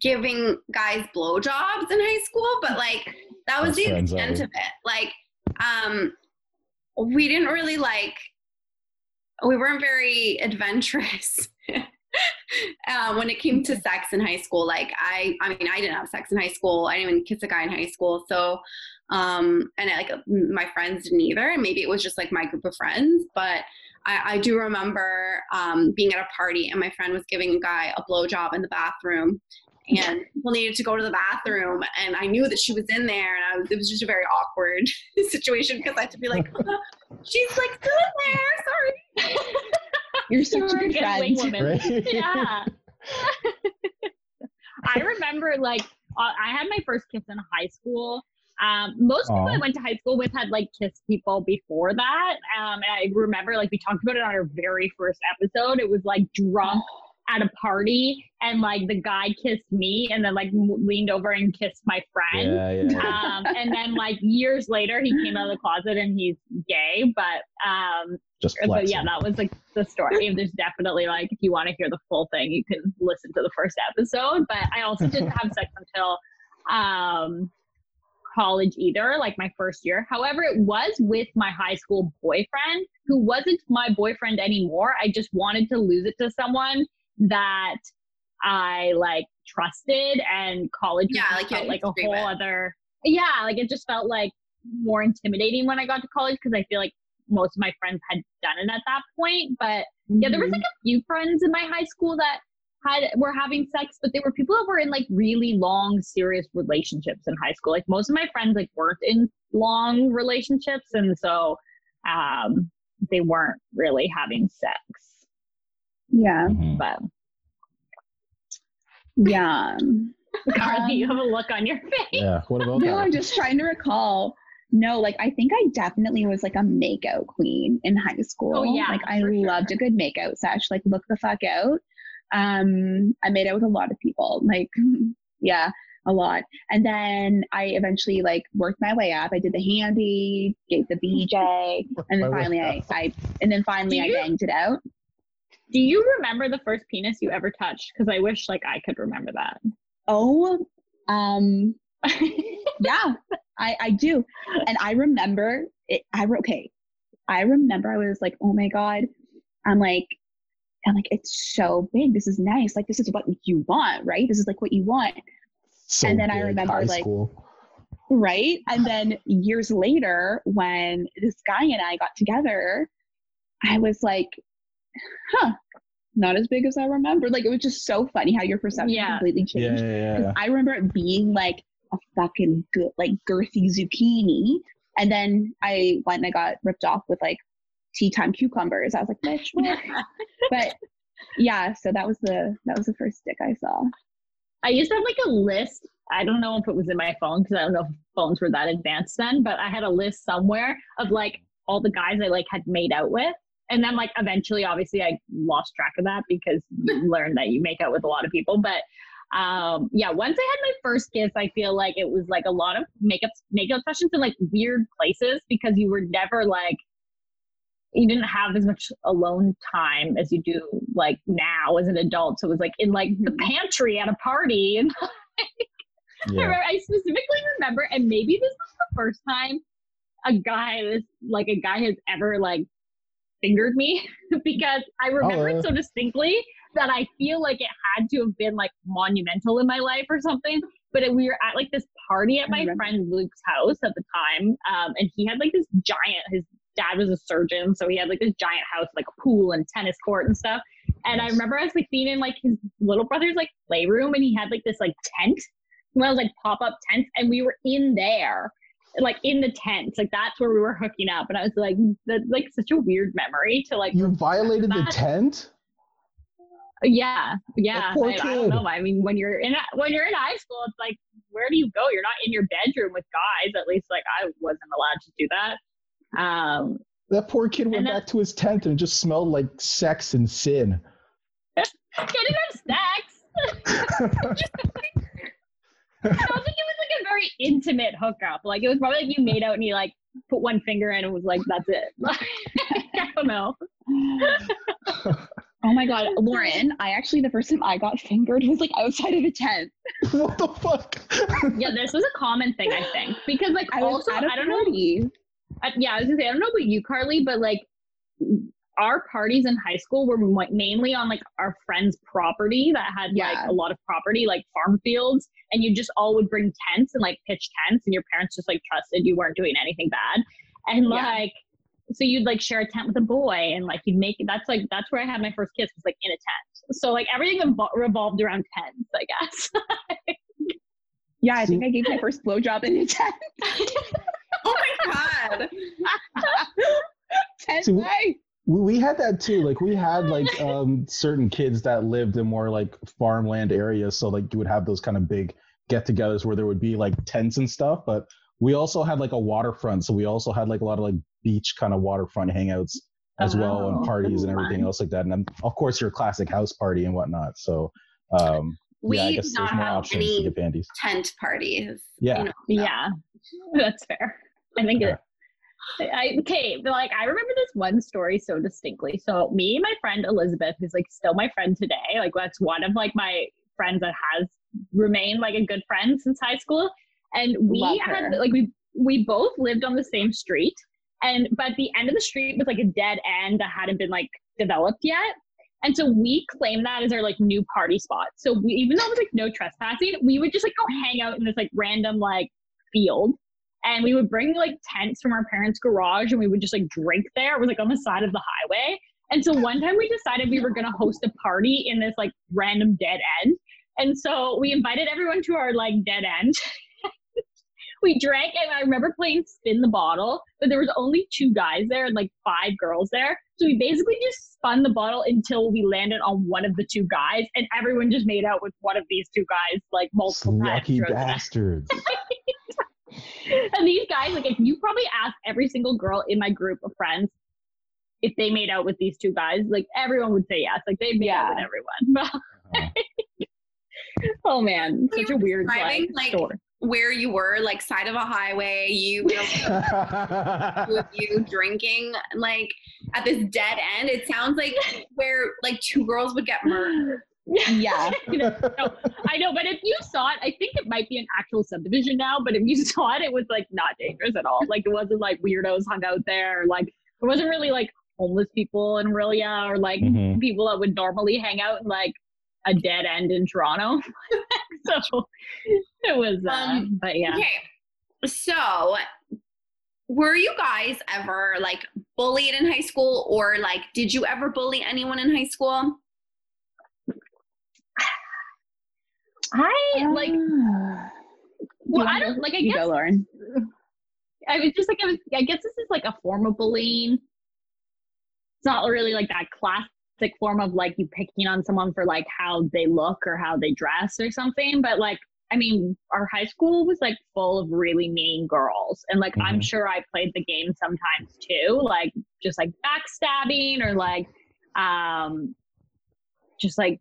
giving guys blowjobs in high school, but like that was That's the friends, extent of it. Like, um, we didn't really like. We weren't very adventurous uh, when it came to sex in high school. Like, I, I mean, I didn't have sex in high school. I didn't even kiss a guy in high school. So, um, and like my friends didn't either. And maybe it was just like my group of friends, but I, I do remember um, being at a party and my friend was giving a guy a blowjob in the bathroom. And people needed to go to the bathroom, and I knew that she was in there, and I was, it was just a very awkward situation because I had to be like, "She's like still in there, sorry." you're such You a were good wing friend woman. Right? yeah. I remember like uh, I had my first kiss in high school. Um, most people Aw. I went to high school with had like kissed people before that. Um, and I remember like we talked about it on our very first episode. It was like drunk at a party and like the guy kissed me and then like leaned over and kissed my friend. Yeah, yeah. Um, and then like years later he came out of the closet and he's gay, but um, Just but yeah, that was like the story. And There's definitely like if you want to hear the full thing, you can listen to the first episode. But I also didn't have sex until um college either, like my first year. However, it was with my high school boyfriend who wasn't my boyfriend anymore. I just wanted to lose it to someone that I like trusted and college Yeah, like felt like a whole with. other yeah, like it just felt like more intimidating when I got to college because I feel like most of my friends had done it at that point. But yeah, there was like a few friends in my high school that had were having sex, but they were people that were in like really long, serious relationships in high school. Like most of my friends like weren't in long relationships, and so um, they weren't really having sex. Yeah Mhm. But yeah Carly, you have a look on your face. Yeah. What about no that? i'm just trying to recall no like i think i definitely was like a makeout queen in high school Oh, yeah, like i for sure. loved a good makeout sesh like look the fuck out um i made out with a lot of people like Yeah, a lot. And then I eventually like worked my way up. I did the handy, gave the BJ, and then finally I. I and then finally I you- banged it out. Do you remember the first penis you ever touched? Because I wish like I could remember that. Oh, um, yeah, I I do, and I remember it. I re- okay, I remember I was like, oh my god, I'm like, I'm like, it's so big. This is nice. Like this is what you want, right? This is like what you want, So And then I big, remember, high like, school. right? And then years later, when this guy and I got together, I was like, huh. Not as big as I remember. Like it was just so funny how your perception Yeah. completely Yeah, changed. yeah, 'Cause yeah. I remember it being like a fucking good, like girthy zucchini. And then I went and I got ripped off with like tea time cucumbers. I was like, bitch, what? but yeah, so that was the that was the first stick I saw. I used to have like a list. I don't know if it was in my phone because I don't know if phones were that advanced then, but I had a list somewhere of like all the guys I like had made out with. And then like eventually obviously I lost track of that because you learn that you make out with a lot of people. But um yeah, once I had my first kiss, I feel like it was like a lot of makeup makeup sessions in like weird places because you were never like you didn't have as much alone time as you do like now as an adult. So it was like in like the pantry at a party. And I, yeah. remember, I specifically remember, and maybe this was the first time a guy, this like a guy has ever like fingered me because I remember Oh, yeah. it so distinctly that I feel like it had to have been like monumental in my life or something. But it, we were at like this party at my friend Luke's house at the time, um, and he had like this giant. His dad was a surgeon, so he had like this giant house, like a pool and tennis court and stuff. And I remember I was like being in like his little brother's like playroom, and he had like this like tent, one of those like pop up tents, and we were in there, like in the tent, like that's where we were hooking up. And I was like, that's like such a weird memory to like. You violated the tent? Yeah, yeah. I, I don't know. I mean, when you're in when you're in high school, it's like, where do you go? You're not in your bedroom with guys. At least, like I wasn't allowed to do that. Um, That poor kid went then- back to his tent and just smelled like sex and sin. I didn't have sex. I don't think it was like a very intimate hookup. Like it was probably like you made out and you like put one finger in and was like, that's it. I don't know. Oh my god, Lauren! I actually the first time I got fingered was like outside of a tent. what the fuck? Yeah, this was a common thing, I think, because like I also at a I don't know. party. I, yeah, I was gonna say I don't know about you, Carly, but like our parties in high school were mo- mainly on like our friends' property that had Yeah. like a lot of property, like farm fields, and you just all would bring tents and like pitch tents, and your parents just like trusted you weren't doing anything bad, and Yeah. like so you'd like share a tent with a boy, and like you'd make that's like that's where I had my first kiss was like in a tent. So like everything evol- revolved around tents, I guess. Yeah, I think I gave my first blowjob in a tent. Oh my god. tent See, way. We, we had that too. Like we had like um certain kids that lived in more like farmland areas. So like you would have those kind of big get-togethers where there would be like tents and stuff. But we also had like a waterfront. So we also had like a lot of like beach kind of waterfront hangouts as well Oh, and parties and fun. everything else like that. And then of course your classic house party and whatnot. So um We yeah, I guess not there's more have options to any get bandies. tent parties. Yeah. You know, Yeah, that's fair. I think Yeah. it. I, okay, but like I remember this one story so distinctly. So me and my friend Elizabeth, who's like still my friend today, like that's one of like my friends that has remained like a good friend since high school. And we had like we we both lived on the same street, and but the end of the street was like a dead end that hadn't been like developed yet. And so we claimed that as our like new party spot. So we, even though it was like no trespassing, we would just like go hang out in this like random like field. And we would bring like tents from our parents' garage and we would just like drink there. It was like on the side of the highway. And so one time we decided we were gonna host a party in this like random dead end. And so we invited everyone to our like dead end. we drank and I remember playing spin the bottle, but there was only two guys there and like five girls there. So we basically just spun the bottle until we landed on one of the two guys, and everyone just made out with one of these two guys like multiple times. Lucky throughout the night. bastards. And these guys, like, if you probably ask every single girl in my group of friends if they made out with these two guys, like everyone would say yes. Like they made out with everyone. Uh-huh. oh man, You such a weird describing, like, like- story. Where you were, like side of a highway, you with you drinking like at this dead end. It sounds like where like two girls would get murdered. Yeah. You know, no, I know, but if you saw it, I think it might be an actual subdivision now. But if you saw it, it was like not dangerous at all. Like it wasn't like weirdos hung out there. Like it wasn't really like homeless people in Orillia or like Mhm. people that would normally hang out in like a dead end in Toronto. so it was, uh, Um, but yeah. Okay, so were you guys ever like bullied in high school, or like did you ever bully anyone in high school? I like, well, I don't like, I You guess go, Lauren. I was just like, I, was, I guess this is like a form of bullying. It's not really like that classic form of like you picking on someone for like how they look or how they dress or something. But like, I mean, our high school was like full of really mean girls. And like, I'm Mhm. sure I played the game sometimes too, like just like backstabbing or like, um, just like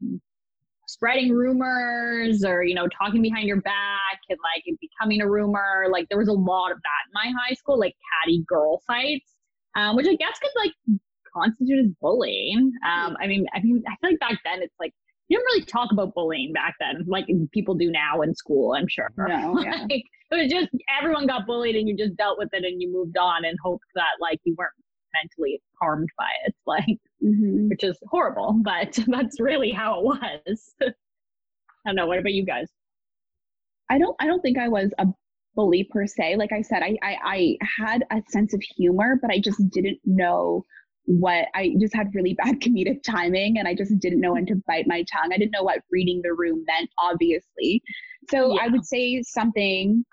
spreading rumors or you know talking behind your back and like becoming a rumor. Like there was a lot of that in my high school like catty girl fights um, which i guess could like constitute as bullying. Um, i mean i mean i feel like back then it's like you didn't really talk about bullying back then like people do now in school i'm sure. No, yeah. like, it was just everyone got bullied and you just dealt with it and you moved on and hoped that like you weren't mentally harmed by it. Like Mhm. which is horrible, but that's really how it was. I don't know. What about you guys? I don't I don't think I was a bully per se. Like I said, I, I I had a sense of humor, but I just didn't know what I just had really bad comedic timing and I just didn't know when to bite my tongue. I didn't know what reading the room meant, obviously. So I would say something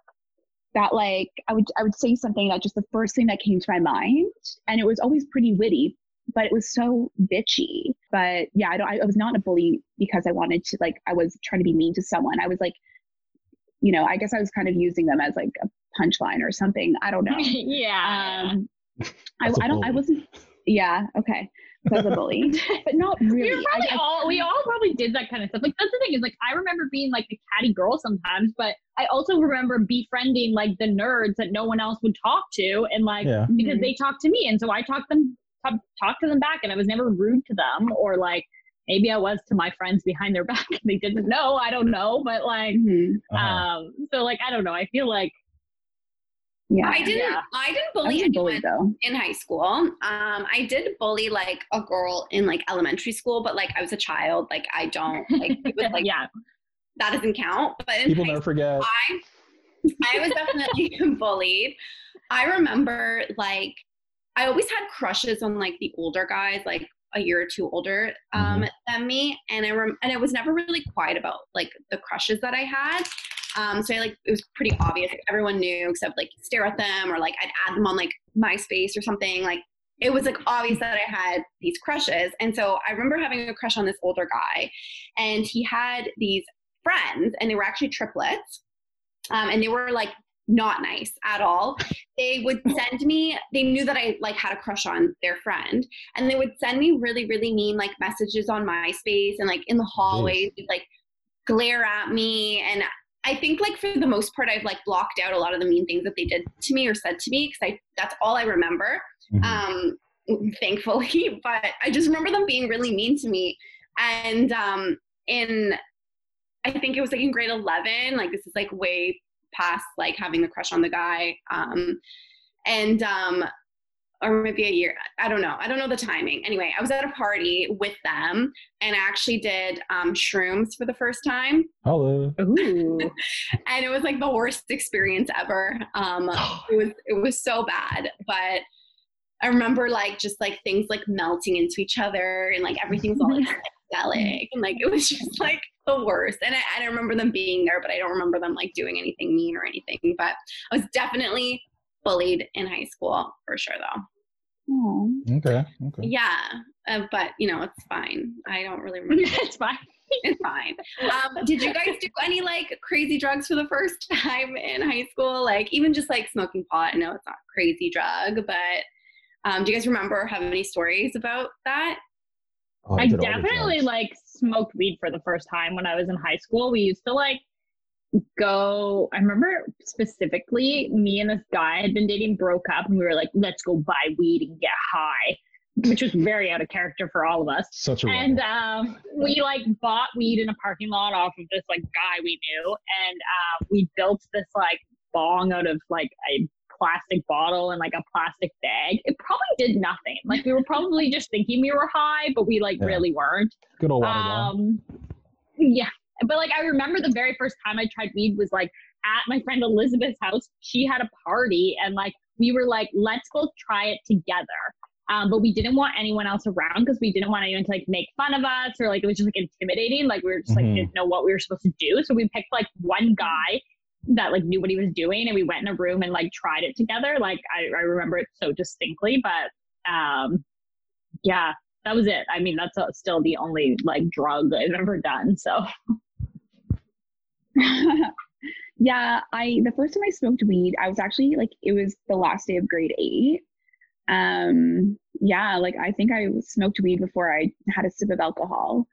that like I would I would say something that just the first thing that came to my mind. And it was always pretty witty, but it was so bitchy. But yeah, I don't I, I was not a bully because I wanted to like I was trying to be mean to someone. I was like you know, I guess I was kind of using them as like a punchline or something. I don't know. yeah. Um, I, That's a I don't. I wasn't. Yeah. Okay. So I was a bully, but not really. we really. were probably I, I, all we all probably did that kind of stuff. Like that's the thing is like I remember being like a catty girl sometimes, but I also remember befriending like the nerds that no one else would talk to, and like Yeah. because they talked to me, and so I talked them talk, talked to them back, and I was never rude to them or like maybe I was to my friends behind their back. and They didn't know. I don't know, but like Mhm. Uh-huh. um so like I don't know. I feel like Yeah. I didn't. Yeah. I didn't bully was a anyone bully though. in high school. Um, I did bully like a girl in like elementary school, but like I was a child. Like I don't like it was like yeah. that doesn't count. But People high never forget. I I was definitely bullied. I remember like I always had crushes on like the older guys, like a year or two older um, than me, and I rem- and I was never really quiet about like the crushes that I had. Um, so I like it was pretty obvious. Like, everyone knew except like stare at them or like I'd add them on like MySpace or something. Like it was like obvious that I had these crushes. And so I remember having a crush on this older guy, and he had these friends, and they were actually triplets, um, and they were like not nice at all. They would send me. They knew that I like had a crush on their friend, and they would send me really really mean like messages on MySpace and like in the hallways, they'd, like glare at me and. I think like for the most part, I've like blocked out a lot of the mean things that they did to me or said to me because I that's all I remember Mhm. um thankfully but i just remember them being really mean to me and um in i think it was like in grade 11 like this is like way past like having the crush on the guy um and um or maybe a year i don't know i don't know the timing. Anyway i was at a party with them and i actually did um shrooms for the first time. Hello. And it was like the worst experience ever. Um it was it was so bad but i remember like just like things like melting into each other and like everything's all like psychedelic and like it was just like the worst and I, and I remember them being there but i don't remember them like doing anything mean or anything but i was definitely bullied in high school for sure though Aw. Okay. Okay. yeah uh, but you know it's fine i don't really remember it's fine. it's fine. Um, did you guys do any like crazy drugs for the first time in high school? Like even just like smoking pot. I know it's not a crazy drug, but um, do you guys remember have any stories about that? Oh, I did all the definitely like smoked weed for the first time when I was in high school. We used to like go. I remember specifically, me and this guy had been dating, broke up, and we were like, "Let's go buy weed and get high," which was very out of character for all of us. such a And um, we like bought weed in a parking lot off of this like guy we knew, and uh, we built this like bong out of like a plastic bottle and like a plastic bag. It probably did nothing. Like we were probably just thinking we were high, but we like Yeah. really weren't. good old water. Um, yeah, but like I remember the very first time I tried weed was like at my friend Elizabeth's house. She had a party, and like we were like, let's go try it together. Um, but we didn't want anyone else around because we didn't want anyone to like make fun of us or like it was just like intimidating. Like we were just like Mhm. didn't know what we were supposed to do. So we picked like one guy that like knew what he was doing and we went in a room and like tried it together. Like I, I remember it so distinctly, but um yeah, that was it. I mean, that's uh, still the only like drug I've ever done. So yeah, I the first time I smoked weed, I was actually like it was the last day of grade eight. Um, yeah, like I think I smoked weed before I had a sip of alcohol.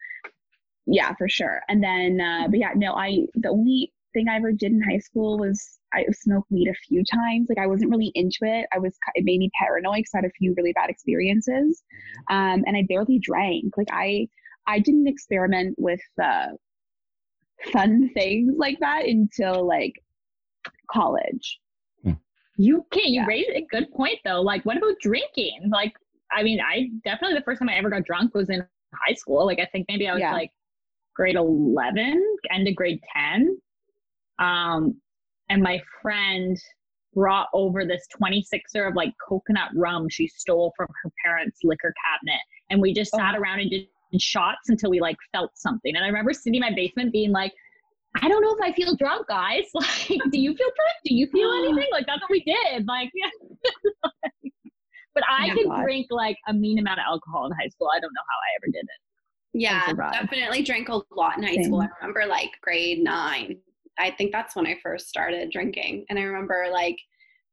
Yeah, for sure. And then, uh, but yeah, no, I the only thing I ever did in high school was I smoked weed a few times. Like I wasn't really into it. I was it made me paranoid because I had a few really bad experiences, um, and I barely drank. Like I I didn't experiment with uh, fun things like that until like college. you okay, you Yeah. raised a good point though. Like what about drinking? Like I mean, I definitely the first time I ever got drunk was in high school. Like I think maybe I was Yeah. like grade 11, end of grade 10. Um, and my friend brought over this 26er of like coconut rum she stole from her parents' liquor cabinet. And we just sat around and did shots until we like felt something. And I remember sitting in my basement being like, I don't know if I feel drunk, guys. Like, do you feel drunk? Do you feel anything? Like, that's what we did. Like, yeah. but I Oh could God. drink like a mean amount of alcohol in high school. I don't know how I ever did it. Yeah, definitely drank a lot in high school. I remember like grade nine. I think that's when I first started drinking. And I remember like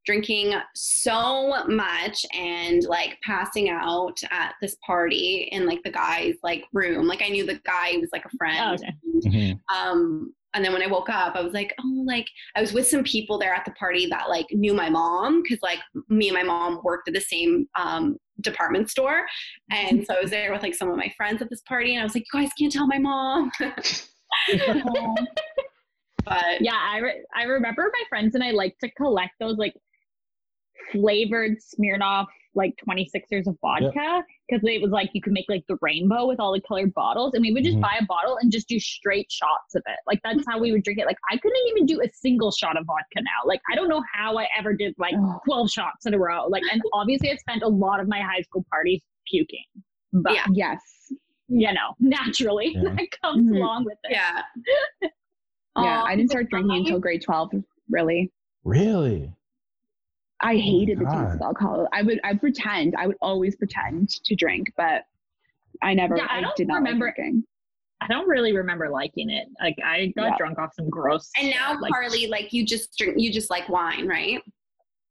drinking so much and like passing out at this party in like the guy's like room. Like I knew the guy was like a Oh, friend. okay. Mhm. Um and then when I woke up, I was like, oh, like I was with some people there at the party that like knew my mom because like me and my mom worked at the same um, department store, and so I was there with like some of my friends at this party, and I was like, you guys can't tell my mom. but Yeah, I, re- I remember my friends and I like to collect those like flavored Smirnoff like 26ers of vodka because it was like you could make like the rainbow with all the colored bottles and we would just Mhm. buy a bottle and just do straight shots of it. Like that's how we would drink it. Like I couldn't even do a single shot of vodka now. Like I don't know how I ever did like Oh. 12 shots in a row. Like and obviously I spent a lot of my high school parties puking. But Yeah. yes. you know, naturally Yeah. that comes Mhm. along with it. yeah, Yeah, Um, I didn't start drinking until grade 12, really. Really? I hated the taste of alcohol. I would I pretend, I would always pretend to drink, but I never Yeah, I I, don't did not remember- like drinking. I don't really remember liking it. Like I got Yeah. drunk off some gross. and now shit, like, Carly, like you just drink, you just like wine, right?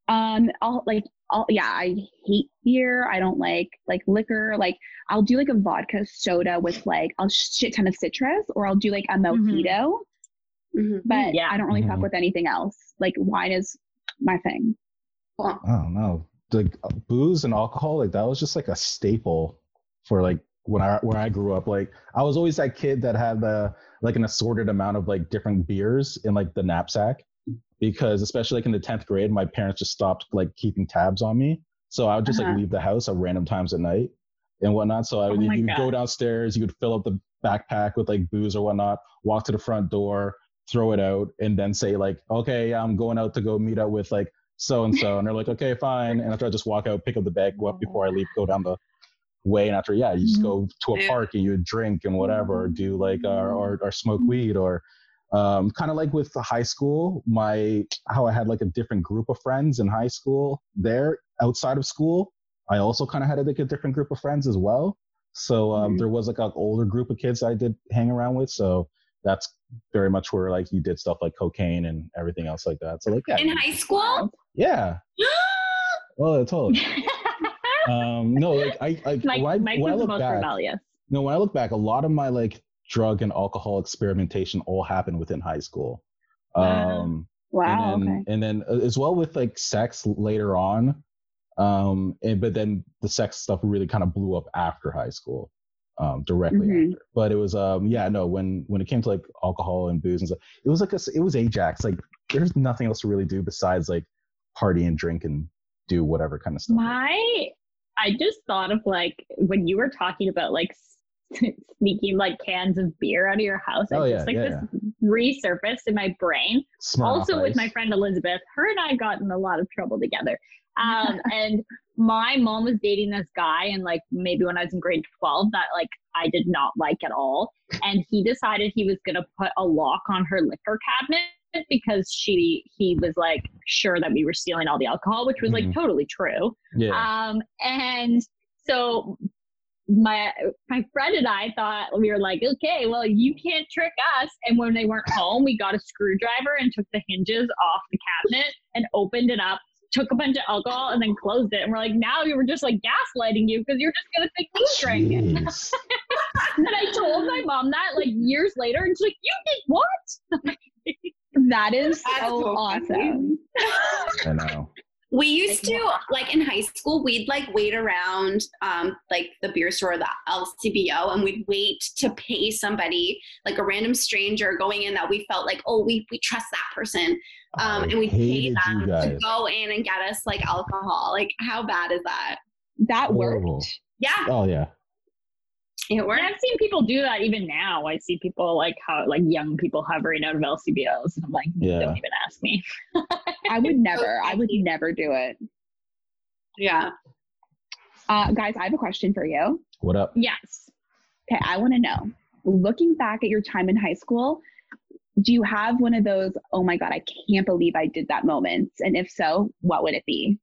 Um I'll like I'll yeah, I hate beer. I don't like like liquor. Like I'll do like a vodka soda with like a shit ton of citrus or I'll do like a mojito, Mhm. but Yeah. I don't really fuck Mhm. with anything else. Like wine is my thing. Cool. I don't know. Like booze and alcohol, like that was just like a staple for like when I where I grew up. Like I was always that kid that had the like an assorted amount of like different beers in like the knapsack because especially like in the tenth grade, my parents just stopped like keeping tabs on me. So I would just Uh-huh. like leave the house at random times at night and whatnot. So I Oh would my you would go downstairs, you would fill up the backpack with like booze or whatnot, walk to the front door, throw it out, and then say like, okay, I'm going out to go meet up with like so and so, and they're like, okay, fine. And after I just walk out, pick up the bag, go up before I leave, go down the way, and after yeah, you just go to a park and you drink and whatever, or do like uh, or or smoke weed or um, kind of like with the high school, my how I had like a different group of friends in high school. There outside of school, I also kind of had like a different group of friends as well. So um, Mhm. there was like an older group of kids I did hang around with. So that's very much where like you did stuff like cocaine and everything else like that. So like yeah, In high school? yeah. Well, I you. Um, no, like I, I Mike, when I, Mike when I was the look most back, rebellious. No, when I look back, a lot of my like drug and alcohol experimentation all happened within high school. Wow. Um, Wow. and then, okay. and then uh, as well with like sex later on. Um, and but then the sex stuff really kind of blew up after high school, um, directly Mhm. after. But it was um, yeah, no, when when it came to like alcohol and booze and stuff, it was like a, it was Ajax. Like there's nothing else to really do besides like party and drink and do whatever kind of stuff. My, I just thought of like when you were talking about like sneaking like cans of beer out of your house. Oh, I yeah, just like yeah, this resurfaced in my brain. Smirnoff also with Ice. my friend Elizabeth, her and I got in a lot of trouble together. Um, and my mom was dating this guy, and like maybe when I was in grade 12, that like I did not like at all. And he decided he was gonna put a lock on her liquor cabinet because she he was like sure that we were stealing all the alcohol, which was like Mhm. totally true. yeah. Um, and so my my friend and I thought we were like, okay, well, you can't trick us. And when they weren't home, we got a screwdriver and took the hinges off the cabinet and opened it up, took a bunch of alcohol, and then closed it. And we're like, now you were just like gaslighting you because you're just gonna think we drank it. Jeez. And I told my mom that like years later, and she's like, you did what? That is That's so so awesome. I know. We used to like in high school, we'd like wait around um like the beer store, the LCBO, and we'd wait to pay somebody, like a random stranger going in that we felt like, oh, we we trust that person. Um and we'd pay them to go in and get us like alcohol. Like how bad is that? That worked. Yeah, Oh yeah. it And worked. I've seen people do that even now. I see people like how like young people hovering out of LCBOs, and I'm like, Yeah. don't even ask me. I would never. I would never do it. Yeah. Uh, guys, I have a question for you. What up? Yes. Okay, I want to know. Looking back at your time in high school, do you have one of those? Oh my god, I can't believe I did that moments. And if so, what would it be?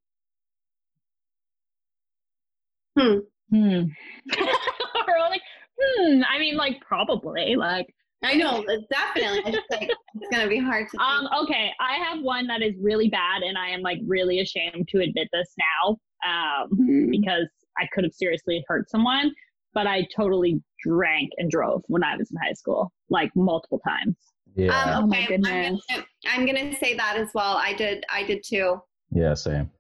Hmm. We're like, hmm. I mean, like probably like. I know, it's definitely. I just like it's gonna be hard to. Um. Okay, I have one that is really bad, and I am like really ashamed to admit this now. Um, Hmm. because I could have seriously hurt someone, but I totally drank and drove when I was in high school, like multiple times. Yeah. um, Oh my okay, I'm gonna, I'm gonna say that as well. I did. I did too. yeah. Same.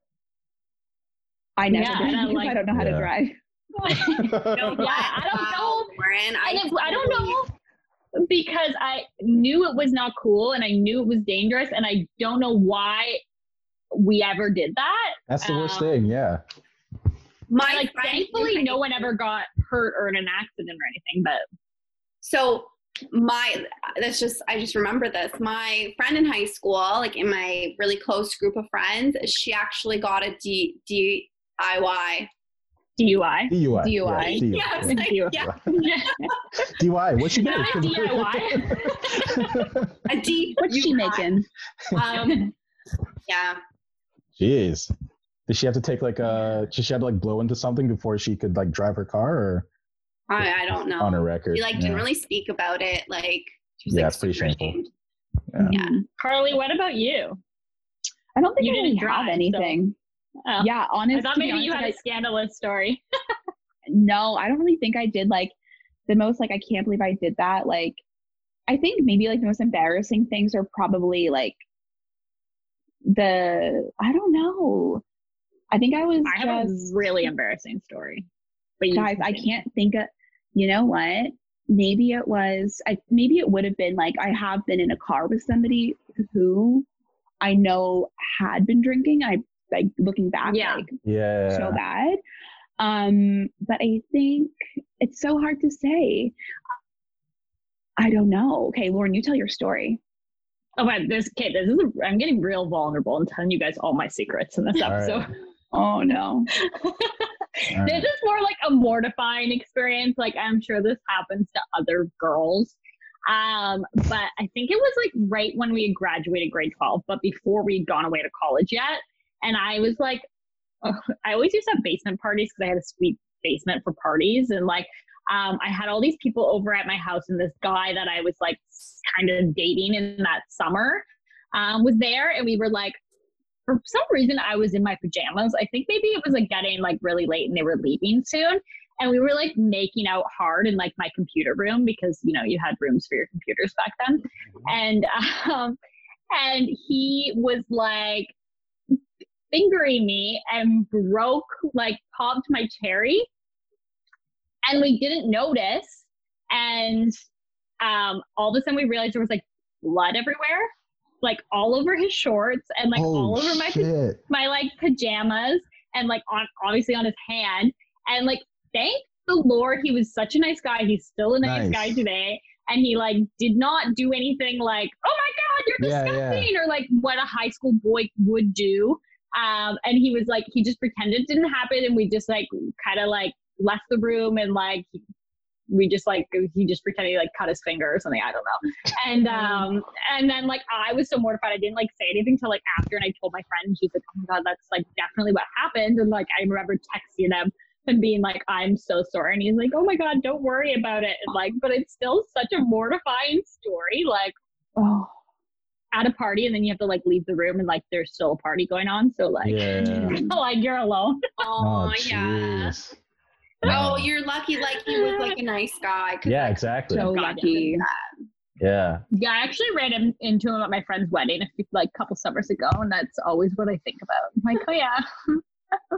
I never Yeah, did I'm like- I don't know how Yeah. to drive. No, Yeah, I don't wow, know. Lauren. and it, I don't know because I knew it was not cool and I knew it was dangerous and I don't know why we ever did that. That's the worst Um, thing. Yeah. My like thankfully no one ever got hurt or in an accident or anything, but So my that's just I just remember this. My friend in high school, like in my really close group of friends, she actually got a D DIY. DUI. DUI. DUI. Yeah, Yeah, I was Thank like, you. yeah, DUI. What she get? Not a a D. What's she making? Um, yeah. Jeez. Did she have to take like a? Did she have to like blow into something before she could like drive her car, or I, I don't know. on her record? She like yeah. didn't really speak about it. Like she was Yeah, like it's pretty shameful. ashamed. Yeah. Yeah. Mm-hmm. Carly, what about you? I don't think You I didn't really drive, have so- anything. Oh, Yeah, I honestly. thought maybe you had a scandalous story. no, I don't really think I did like the most like I can't believe I did that. Like I think maybe like the most embarrassing things are probably like the I don't know. I think I was I have just a really embarrassing story. But guys, I can't think of you know what? Maybe it was I maybe it would have been like I have been in a car with somebody who I know had been drinking. I like looking back Yeah. like Yeah. so bad. Um, but I think it's so hard to say. I don't know. Okay, Lauren, you tell your story. Oh, but this kid, this is a, I'm getting real vulnerable and telling you guys all my secrets in this All right. Oh no. This is more like a mortifying experience. Like I'm sure this happens to other girls. Um, but I think it was like right when we had graduated grade 12, but before we'd gone away to college yet. And I was like, I always used to have basement parties because I had a sweet basement for parties. And like, um, I had all these people over at my house, and this guy that I was like kind of dating in that summer um, was there. And we were like, for some reason, I was in my pajamas. I think maybe it was like getting like really late and they were leaving soon. and we were like making out hard in like my computer room because you know you had rooms for your computers back then, and um, and he was like fingering me and broke like popped my cherry. And we didn't notice. And um all of a sudden we realized there was like blood everywhere like all over his shorts and like oh, all over my my like pajamas and like on obviously on his hand. And like thank the lord he was such a nice guy. He's still a nice, Nice. guy today. And he like did not do anything like oh my god you're Yeah, yeah. disgusting or like what a high school boy would do. Um and he was like he just pretended it didn't happen. And we just like kind of like left the room and like we just like he just pretended he like cut his finger or something i don't know. And um and then like i was so mortified i didn't like say anything till like after and i told my friend and she's like oh my god that's like definitely what happened and like i remember texting him and being like i'm so sorry and he's like oh my god don't worry about it and like but it's still such a mortifying story like Oh, at a party and then you have to like leave the room and like there's still a party going on so like Yeah. like you're alone. Oh, Oh, yeah. Jeez. Oh, you're lucky. Like he was like a nice guy. Yeah, like, exactly. so lucky. Yeah. yeah i actually ran him into him at my friend's wedding a few like couple summers ago and that's always what i think about I'm like oh yeah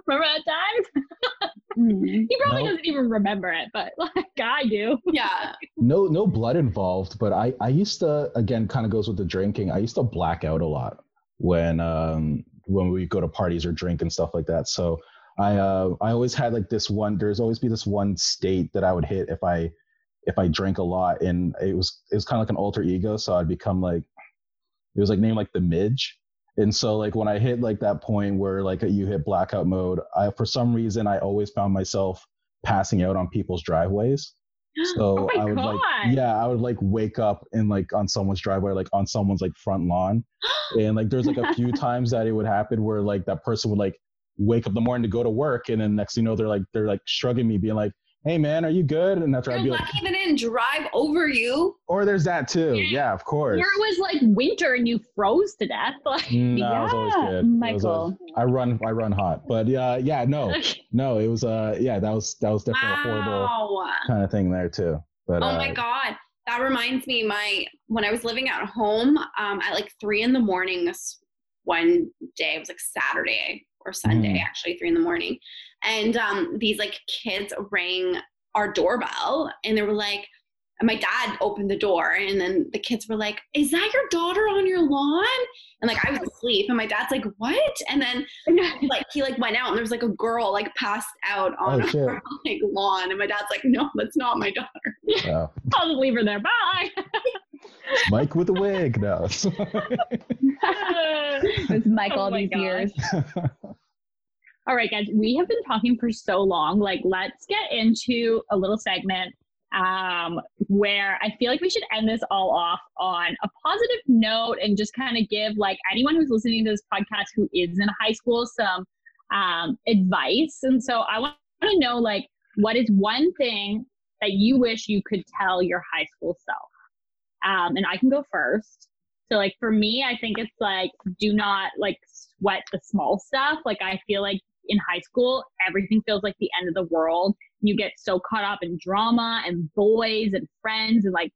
remember that time Mm. he probably Nope. doesn't even remember it but like i do Yeah. No, no blood involved, but I, I used to again kind of goes with the drinking. I used to black out a lot when um when we go to parties or drink and stuff like that. So I uh I always had like this one. There's always be this one state that I would hit if I if I drank a lot, and it was it was kind of like an alter ego. So I'd become like it was like named like the midge. And so like when I hit like that point where like you hit blackout mode, I for some reason I always found myself passing out on people's driveways. So Oh I would like yeah, I would like wake up in like on someone's driveway, like on someone's like front lawn. And like there's like a few times that it would happen where like that person would like wake up in the morning to go to work and then next thing you know they're like they're like shrugging me, being like, Hey man, are you good? And that's after I'd be like even in drive over you. Or there's that too. Yeah. Yeah, of course. or it was like winter and you froze to death like No, I was always good. Was always- Michael. I run I run hot. But yeah, yeah, no. No, it was uh yeah, that was that was definitely a horrible kind of thing there too. But Oh uh, my god. That reminds me, my when I was living at home, um, at like three in the morning this one day, it was like Saturday or Sunday, Mm. actually, three in the morning. And um, these like kids rang our doorbell and they were like, and my dad opened the door and then the kids were like, Is that your daughter on your lawn? And like I was asleep and my dad's like, What? And then like he like went out and there was like a girl like passed out on Oh, our like lawn and my dad's like, No, that's not my daughter. uh, i'll just leave her there bye Mike with a wig. No. It's Michael Oh all my these gosh. years. All right, guys, we have been talking for so long. Like, let's get into a little segment um, where I feel like we should end this all off on a positive note and just kind of give like anyone who's listening to this podcast who is in high school some um, advice. And so I want to know like, what is one thing that you wish you could tell your high school self? Um, and I can go first. So like for me, I think it's like do not like sweat the small stuff. Like I feel like in high school, everything feels like the end of the world. You get so caught up in drama and boys and friends and like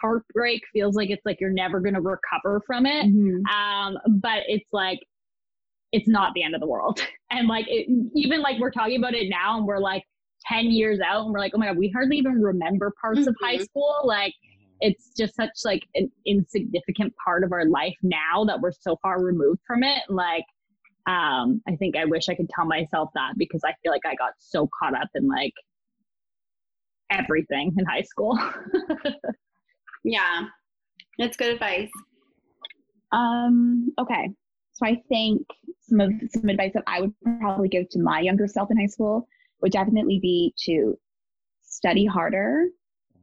heartbreak feels like it's like you're never going to recover from it. Mhm. Um, but it's like it's not the end of the world. And like it, even like we're talking about it now and we're like 10 years out and we're like, oh my god, we hardly even remember parts of high Mhm. school. Like it's just such like an insignificant part of our life now that we're so far removed from it. Like um I think I wish I could tell myself that because I feel like I got so caught up in like everything in high school. Yeah. That's good advice. Um, okay. So I think some of some advice that I would probably give to my younger self in high school would definitely be to study harder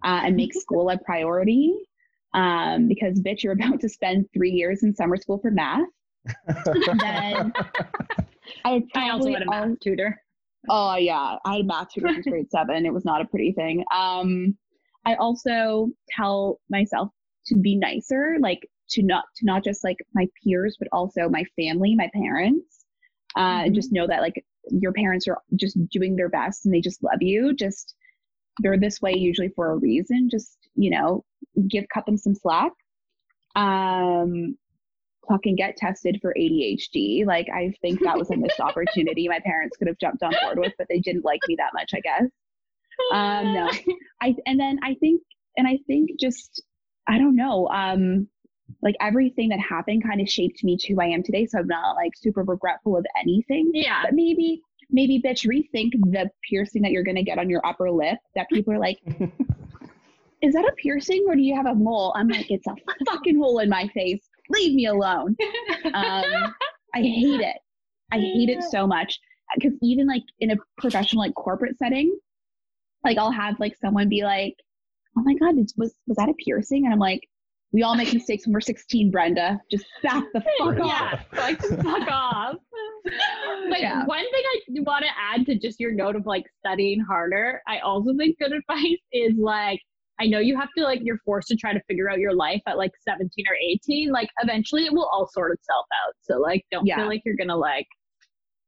uh, and make school a priority. Um, because bitch, you're about to spend three years in summer school for math. Then I I also had a math al- tutor. Oh yeah, I had a math tutor since grade seven. It was not a pretty thing. Um, I also tell myself to be nicer, like to not to not just like my peers, but also my family, my parents, uh, and just know that like your parents are just doing their best and they just love you. Just they're this way usually for a reason. Just, you know, give cut them some slack. Um fucking get tested for ADHD. Like I think that was a missed opportunity my parents could have jumped on board with, but they didn't like me that much, I guess. Um no. I and then I think and I think just I don't know. Um like everything that happened kind of shaped me to who I am today. So I'm not like super regretful of anything. Yeah. But maybe, maybe bitch, rethink the piercing that you're gonna get on your upper lip that people are like, is that a piercing or do you have a mole? I'm like, it's a fucking hole in my face. Leave me alone. Um, I hate it. I hate it so much. Because even like in a professional, like corporate setting, like I'll have like someone be like, "Oh my god, was was that a piercing?" And I'm like, "We all make mistakes when we're 16, Brenda. Just back the fuck off." yeah, like fuck off. Like Yeah. one thing I want to add to just your note of like studying harder, I also think good advice is like I know you have to like you're forced to try to figure out your life at like 17 or 18. Like eventually it will all sort itself out. So like don't Yeah. feel like you're gonna like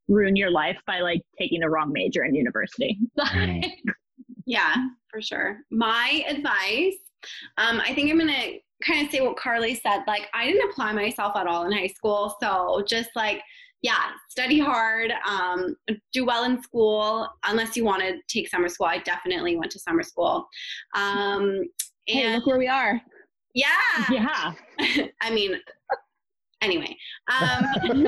ruin your life by like taking the wrong major in university. Mm. Yeah, for sure. My advice, um, I think I'm gonna kind of say what Carly said. Like, I didn't apply myself at all in high school, so just like, yeah, study hard, um, do well in school. Unless you want to take summer school, I definitely went to summer school. Um, Hey, and look where we are. yeah, yeah. I mean, anyway. Um,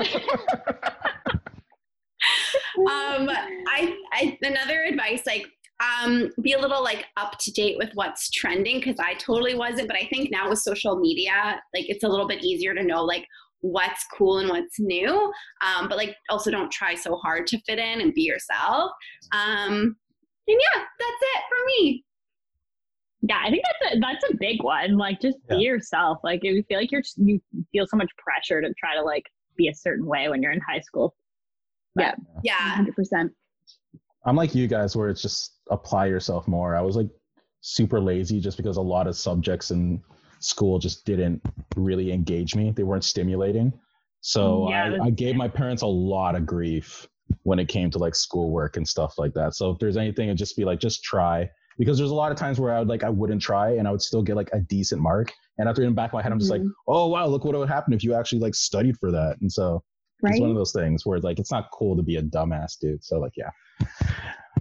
um I, I another advice like um be a little like up to date with what's trending because i totally wasn't but i think now with social media like it's a little bit easier to know like what's cool and what's new um but like also don't try so hard to fit in and be yourself um and yeah that's it for me Yeah, I think that's a that's a big one. Like just be yourself. Like if you feel like you're you feel so much pressure to try to like be a certain way when you're in high school. Yeah, yeah 100%. I'm like you guys, where it's just apply yourself more. I was like super lazy just because a lot of subjects in school just didn't really engage me. They weren't stimulating. So Yeah, I, I gave my parents a lot of grief when it came to like schoolwork and stuff like that. So if there's anything, it'd just be like, just try. Because there's a lot of times where I would like I wouldn't try and I would still get like a decent mark. And after in the back of my head, I'm just like, mm-hmm. oh wow, look what would happen if you actually like studied for that. And so Right? it's one of those things where like it's not cool to be a dumbass dude. So like yeah.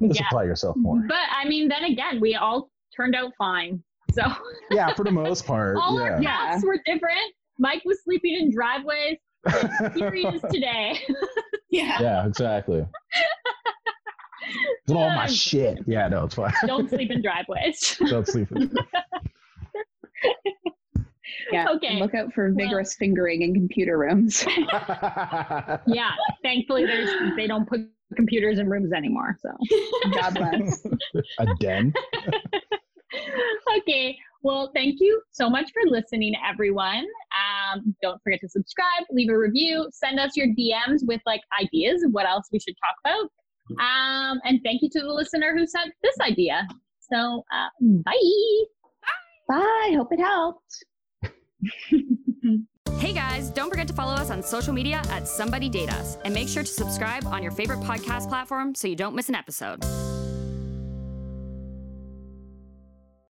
Just Yeah. apply yourself more. But I mean, then again, we all turned out fine. So yeah, for the most part. all yeah. our paths were different. Mike was sleeping in driveways. Here he is today. yeah yeah, exactly. It's all my Um, shit. Yeah, no, it's fine. Don't sleep in driveways. Don't sleep. Yeah. Okay. and Look out for vigorous fingering in computer rooms. yeah. Thankfully, there's they don't put computers in rooms anymore. So God bless. a den. Okay. Well, thank you so much for listening, everyone. Um, don't forget to subscribe, leave a review, send us your DMs with like ideas of what else we should talk about. Um, and thank you to the listener who sent this idea. So, uh, bye. Bye. Hope it helped. Hey guys, don't forget to follow us on social media at Somebody Date Us and make sure to subscribe on your favorite podcast platform so you don't miss an episode.